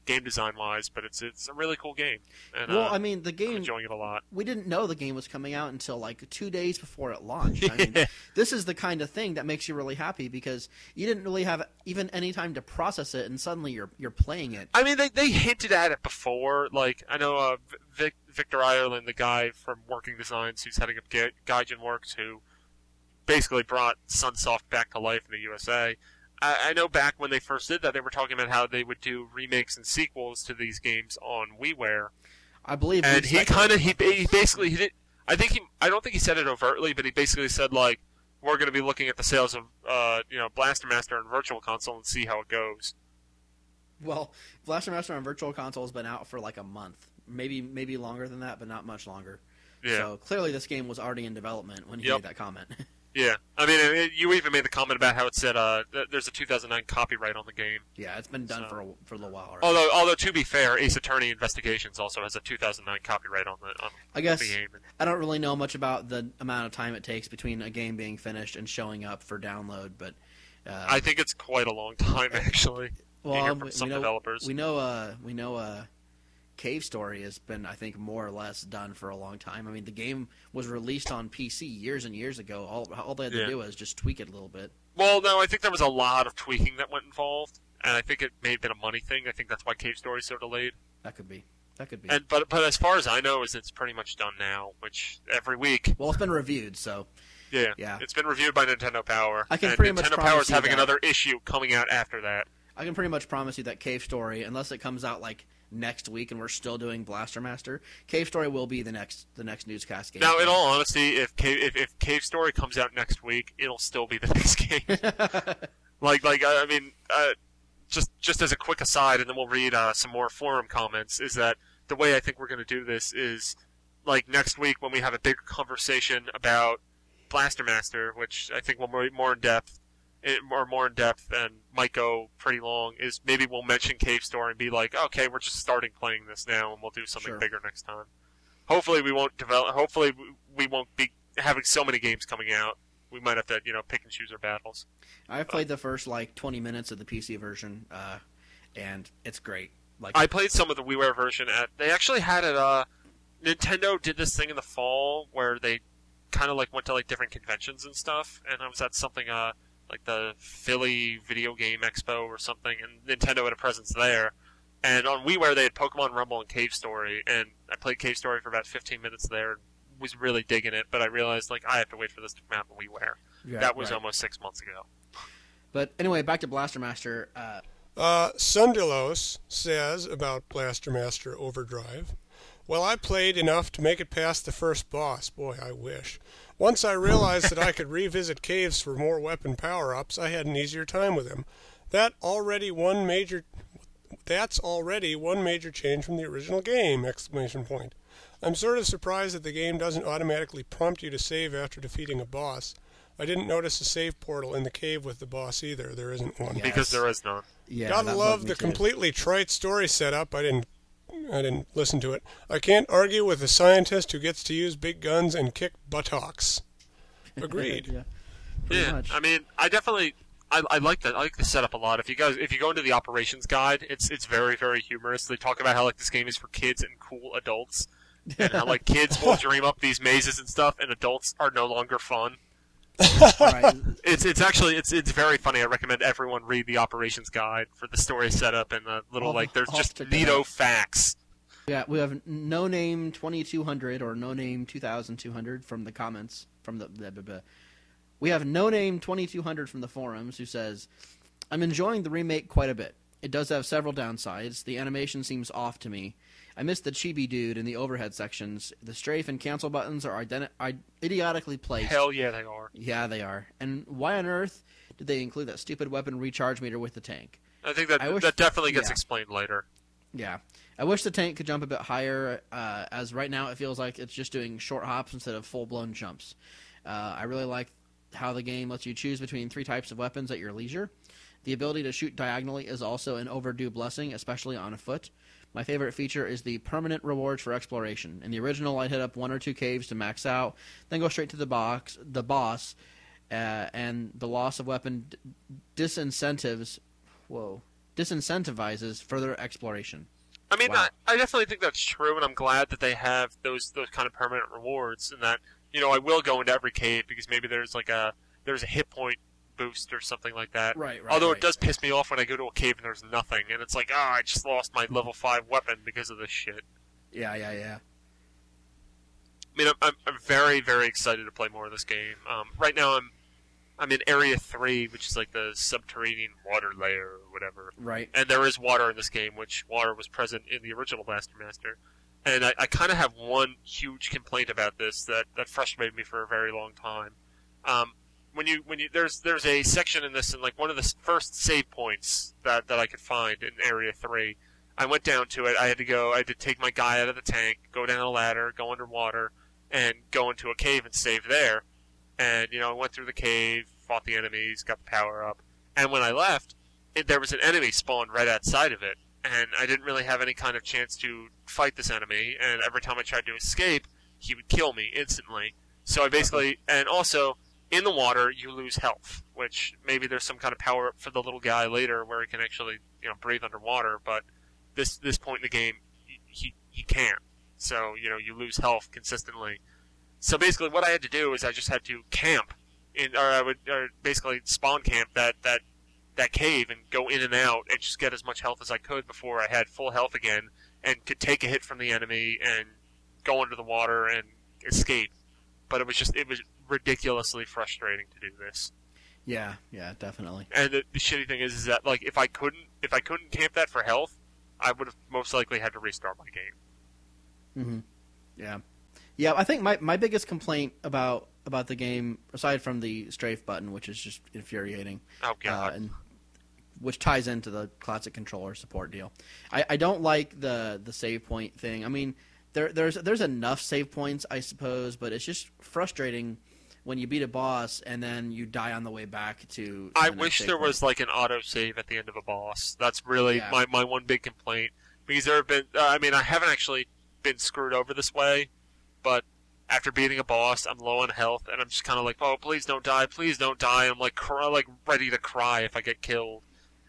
game design wise. But it's it's a really cool game, and well, uh, I mean, the I'm game enjoying it a lot. we didn't know the game was coming out until like two days before it launched. I mean, this is the kind of thing that makes you really happy because you didn't really have even any time to process it, and suddenly you're you're playing it. I mean, they they hinted at it before. Like I know uh, Vic, Victor Ireland, the guy from Working Designs, who's heading up Ga- Gaijin Works, who basically brought Sunsoft back to life in the USA. I, I know back when they first did that, they were talking about how they would do remakes and sequels to these games on WiiWare, I believe, and he kind of he, he basically he did. I think he I don't think he said it overtly, but he basically said like we're going to be looking at the sales of uh, you know Blaster Master and Virtual Console and see how it goes. Well, Blaster Master on Virtual Console has been out for like a month, maybe maybe longer than that, but not much longer. Yeah. So clearly, this game was already in development when he Yep. made that comment. Yeah, I mean, it, you even made the comment about how it said uh, th- there's a 2009 copyright on the game. yeah, it's been done So- for a, for a little while. Already. Although, although to be fair, Ace Attorney Investigations also has a 2009 copyright on the on I guess the game. I don't really know much about the amount of time it takes between a game being finished and showing up for download, but uh, I think it's quite a long time actually. well, we, some we know developers. we know uh, we know uh, Cave Story has been I think more or less done for a long time. I mean, the game was released on PC years and years ago. All all they had to Yeah. do was just tweak it a little bit. Well, no, I think there was a lot of tweaking that went involved. and I think it may have been a money thing. I think that's why Cave Story is so delayed. That could be. That could be. And but but as far as I know, is it's pretty much done now. Which every week, well, it's been reviewed, so yeah, Yeah. it's been reviewed by Nintendo Power. I can and pretty much Nintendo Power is having that. another issue coming out after that. I can pretty much promise you that Cave Story, unless it comes out like next week and we're still doing Blaster Master, Cave Story will be the next the next newscast game. Now, in all honesty, if Cave, if, if Cave Story comes out next week, it'll still be the next game. like, like I I mean, uh, just just as a quick aside, and then we'll read uh, some more forum comments. Is that the way I think we're going to do this? Is like next week when we have a big conversation about Blaster Master, which I think will be more in depth, eh, more more in depth, and might go pretty long. Is maybe we'll mention Cave Story and be like, okay, we're just starting playing this now, and we'll do something Sure. bigger next time. Hopefully, we won't develop. Hopefully, we- we won't be having so many games coming out. We might have to, you know, pick and choose our battles. I played the first like 20 minutes of the PC version, uh, and it's great. Like I played some of the WiiWare version at. They actually had it. Uh, Nintendo did this thing in the fall where they kind of like went to like different conventions and stuff, and I was at something uh like the Philly Video Game Expo or something, and Nintendo had a presence there. And on WiiWare they had Pokemon Rumble and Cave Story, and I played Cave Story for about 15 minutes there. and Was really digging it, but I realized like I have to wait for this to come out on WiiWare. Yeah, that was right. almost six months ago. But anyway, back to Blaster Master. Uh, Uh, Sundalos says about Blaster Master Overdrive. Well, I played enough to make it past the first boss. Boy, I wish. Once I realized that I could revisit caves for more weapon power-ups, I had an easier time with them. That already one major that's already one major change from the original game! Exclamation point. I'm sort of surprised that the game doesn't automatically prompt you to save after defeating a boss. I didn't notice a save portal in the cave with the boss either. There isn't one. Yeah. Because there is none. yeah, Gotta love the too. completely trite story setup. I didn't, I didn't listen to it. I can't argue with a scientist who gets to use big guns and kick buttocks. Agreed. yeah, pretty yeah, much. I mean, I definitely, I, I like that. I like the setup a lot. If you guys, if you go into the operations guide, it's it's very very humorous. They talk about how like this game is for kids and cool adults, and how like kids will dream up these mazes and stuff, and adults are no longer fun. Right. It's it's actually it's it's very funny. I recommend everyone read the operations guide for the story setup and the little I'll- like. There's I'll just neato facts. Yeah, we have no name 2200 or no name 2200 from the comments from the, the, the, the- we have no name 2200 from the forums who says I'm enjoying the remake quite a bit. It does have several downsides. The animation seems off to me. I miss the chibi dude in the overhead sections. The strafe and cancel buttons are, identi- are idiotically placed. Hell yeah, they are. Yeah, they are. And why on earth did they include that stupid weapon recharge meter with the tank? I think that I wish- that definitely gets yeah. explained later. Yeah. I wish the tank could jump a bit higher, uh, as right now it feels like it's just doing short hops instead of full blown jumps. Uh, I really like how the game lets you choose between three types of weapons at your leisure. The ability to shoot diagonally is also an overdue blessing, especially on a foot. My favorite feature is the permanent rewards for exploration. In the original, I'd hit up one or two caves to max out, then go straight to the box, the boss, uh, and the loss of weapon d- disincentives. Whoa, disincentivizes further exploration. I mean, Wow. I, I definitely think that's true, and I'm glad that they have those those kind of permanent rewards, and that you know I will go into every cave because maybe there's like a there's a hit point boost or something like that. Right, right. Although right. it does piss me off when I go to a cave and there's nothing, and it's like, ah, I just lost my level five weapon because of this shit. Yeah, yeah, yeah. I mean, I'm, I'm, I'm very, very excited to play more of this game. Um, right now, I'm I'm in Area Three, which is like the subterranean water layer or whatever. Right. and there is water in this game, which water was present in the original Blaster Master. And I, I kind of have one huge complaint about this that, that frustrated me for a very long time. Um, when you when you there's there's a section in this and like one of the first save points that, that I could find in Area Three, I went down to it. I had to go. I had to take my guy out of the tank, go down a ladder, go underwater, and go into a cave and save there. And you know, I went through the cave, fought the enemies, got the power up, and when I left, it, there was an enemy spawned right outside of it, and I didn't really have any kind of chance to fight this enemy. And every time I tried to escape, he would kill me instantly. So I basically, and also in the water, you lose health, which maybe there's some kind of power up for the little guy later where he can actually, you know, breathe underwater. But this this point in the game, he he, can't. So you know, you lose health consistently. So basically, what I had to do is I just had to camp, in, or I would or basically spawn camp that that that cave and go in and out and just get as much health as I could before I had full health again and could take a hit from the enemy and go under the water and escape. But it was just it was ridiculously frustrating to do this. Yeah, yeah, definitely. And the, the shitty thing is, is that like if I couldn't if I couldn't camp that for health, I would have most likely had to restart my game. hmm Yeah, yeah. I think my, my biggest complaint about about the game, aside from the strafe button, which is just infuriating, Oh god. uh, and which ties into the classic controller support deal. I, I don't like the the save point thing. I mean, there there's there's enough save points, I suppose, but it's just frustrating when you beat a boss and then you die on the way back to. I the wish there point. was like an auto save at the end of a boss. That's really Yeah. my, my one big complaint because there have been. Uh, I mean, I haven't actually been screwed over this way, but after beating a boss, I'm low on health and I'm just kind of like, oh, please don't die, please don't die. I'm like, cry, like ready to cry if I get killed,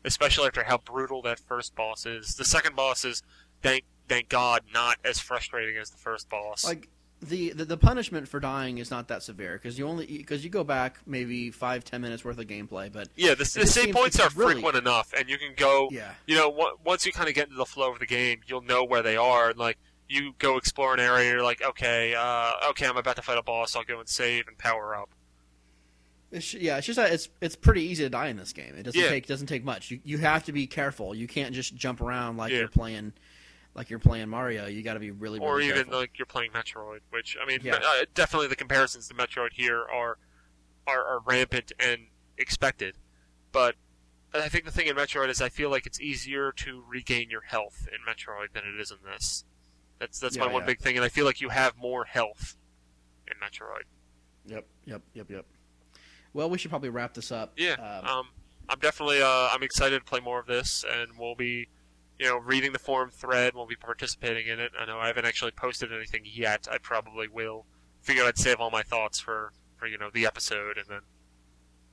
especially after how brutal that first boss is. The second boss is, thank thank God, not as frustrating as the first boss. like the, the the punishment for dying is not that severe because you only because you go back maybe five ten minutes worth of gameplay, but yeah, the, the save points are really- frequent enough, and you can go. yeah, you know, on- once you kind of get into the flow of the game, you'll know where they are. And like, you go explore an area, you're like, okay, uh, okay, I'm about to fight a boss. I'll go and save and power up. It's, yeah, it's just that it's it's pretty easy to die in this game. It doesn't Yeah. take doesn't take much. You you have to be careful. You can't just jump around like Yeah. you're playing like you're playing Mario. You got to be really or even careful. like you're playing Metroid, which I mean, Yeah. uh, definitely the comparisons to Metroid here are, are are rampant and expected. But I think the thing in Metroid is I feel like it's easier to regain your health in Metroid than it is in this. That's that's my one yeah. big thing, and I feel like you have more health in Metroid. Yep, yep, yep, yep. Well, we should probably wrap this up. Yeah, Um, um, I'm definitely uh, I'm excited to play more of this, and we'll be, you know, reading the forum thread. We'll be participating in it. I know I haven't actually posted anything yet. I probably will. Figured I'd save all my thoughts for, for you know the episode, and then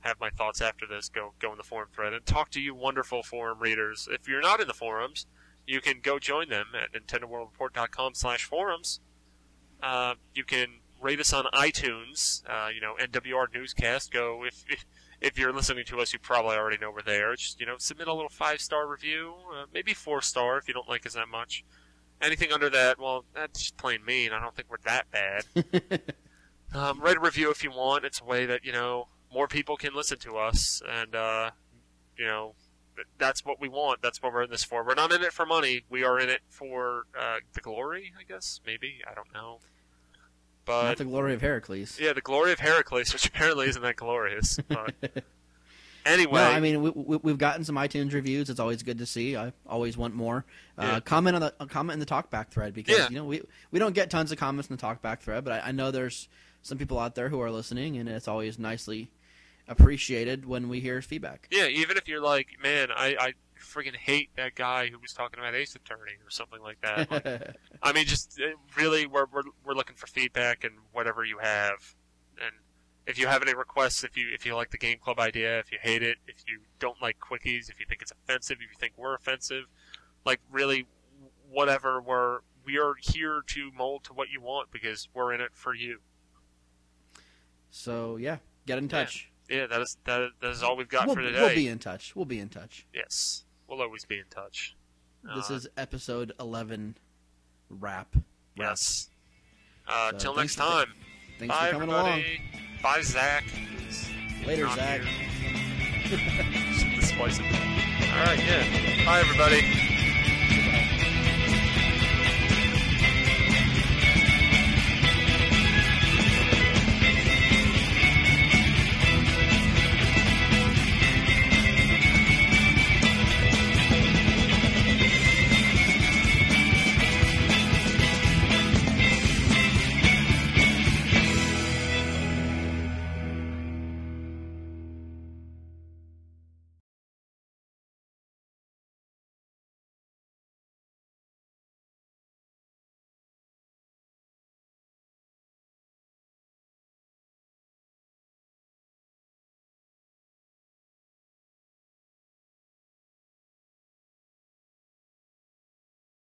have my thoughts after this go go in the forum thread and talk to you wonderful forum readers. If you're not in the forums, you can go join them at NintendoWorldReport.com/forums. Uh, you can rate us on iTunes. Uh, you know, NWR Newscast. Go if, if if you're listening to us, you probably already know we're there. Just you know, submit a little five star review, uh, maybe four star if you don't like us that much. Anything under that, well, that's just plain mean. I don't think we're that bad. um, write a review if you want. It's a way that you know more people can listen to us, and uh, you know that's what we want. That's what we're in this for. We're not in it for money. We are in it for uh, the glory, I guess. Maybe I don't know. But not the glory of Heracles. yeah, the glory of Heracles, which apparently isn't that glorious. But anyway, No, I mean we, we, we've gotten some iTunes reviews. It's always good to see. I always want more. Uh, Comment on the uh, comment in the talkback thread because Yeah. you know we we don't get tons of comments in the talkback thread, but I, I know there's some people out there who are listening, and it's always nicely appreciated when we hear feedback. yeah, even if you're like, man, I, I friggin' hate that guy who was talking about Ace Attorney or something like that. Like, I mean, just really, we're, we're we're looking for feedback and whatever you have, and if you have any requests, if you if you like the game club idea, if you hate it, if you don't like quickies, if you think it's offensive, if you think we're offensive, like really, whatever, we're we are here to mold to what you want because we're in it for you. so yeah, get in touch. Yeah, that is that is, that is all we've got we'll, for today. we'll be in touch. We'll be in touch. yes, we'll always be in touch. This Uh, is episode eleven wrap. yes. Uh, So till next time. Thanks Bye, for coming everybody. Bye, Zach. Later, Zach. here. Just the spice of it. All right, yeah. Bye, everybody.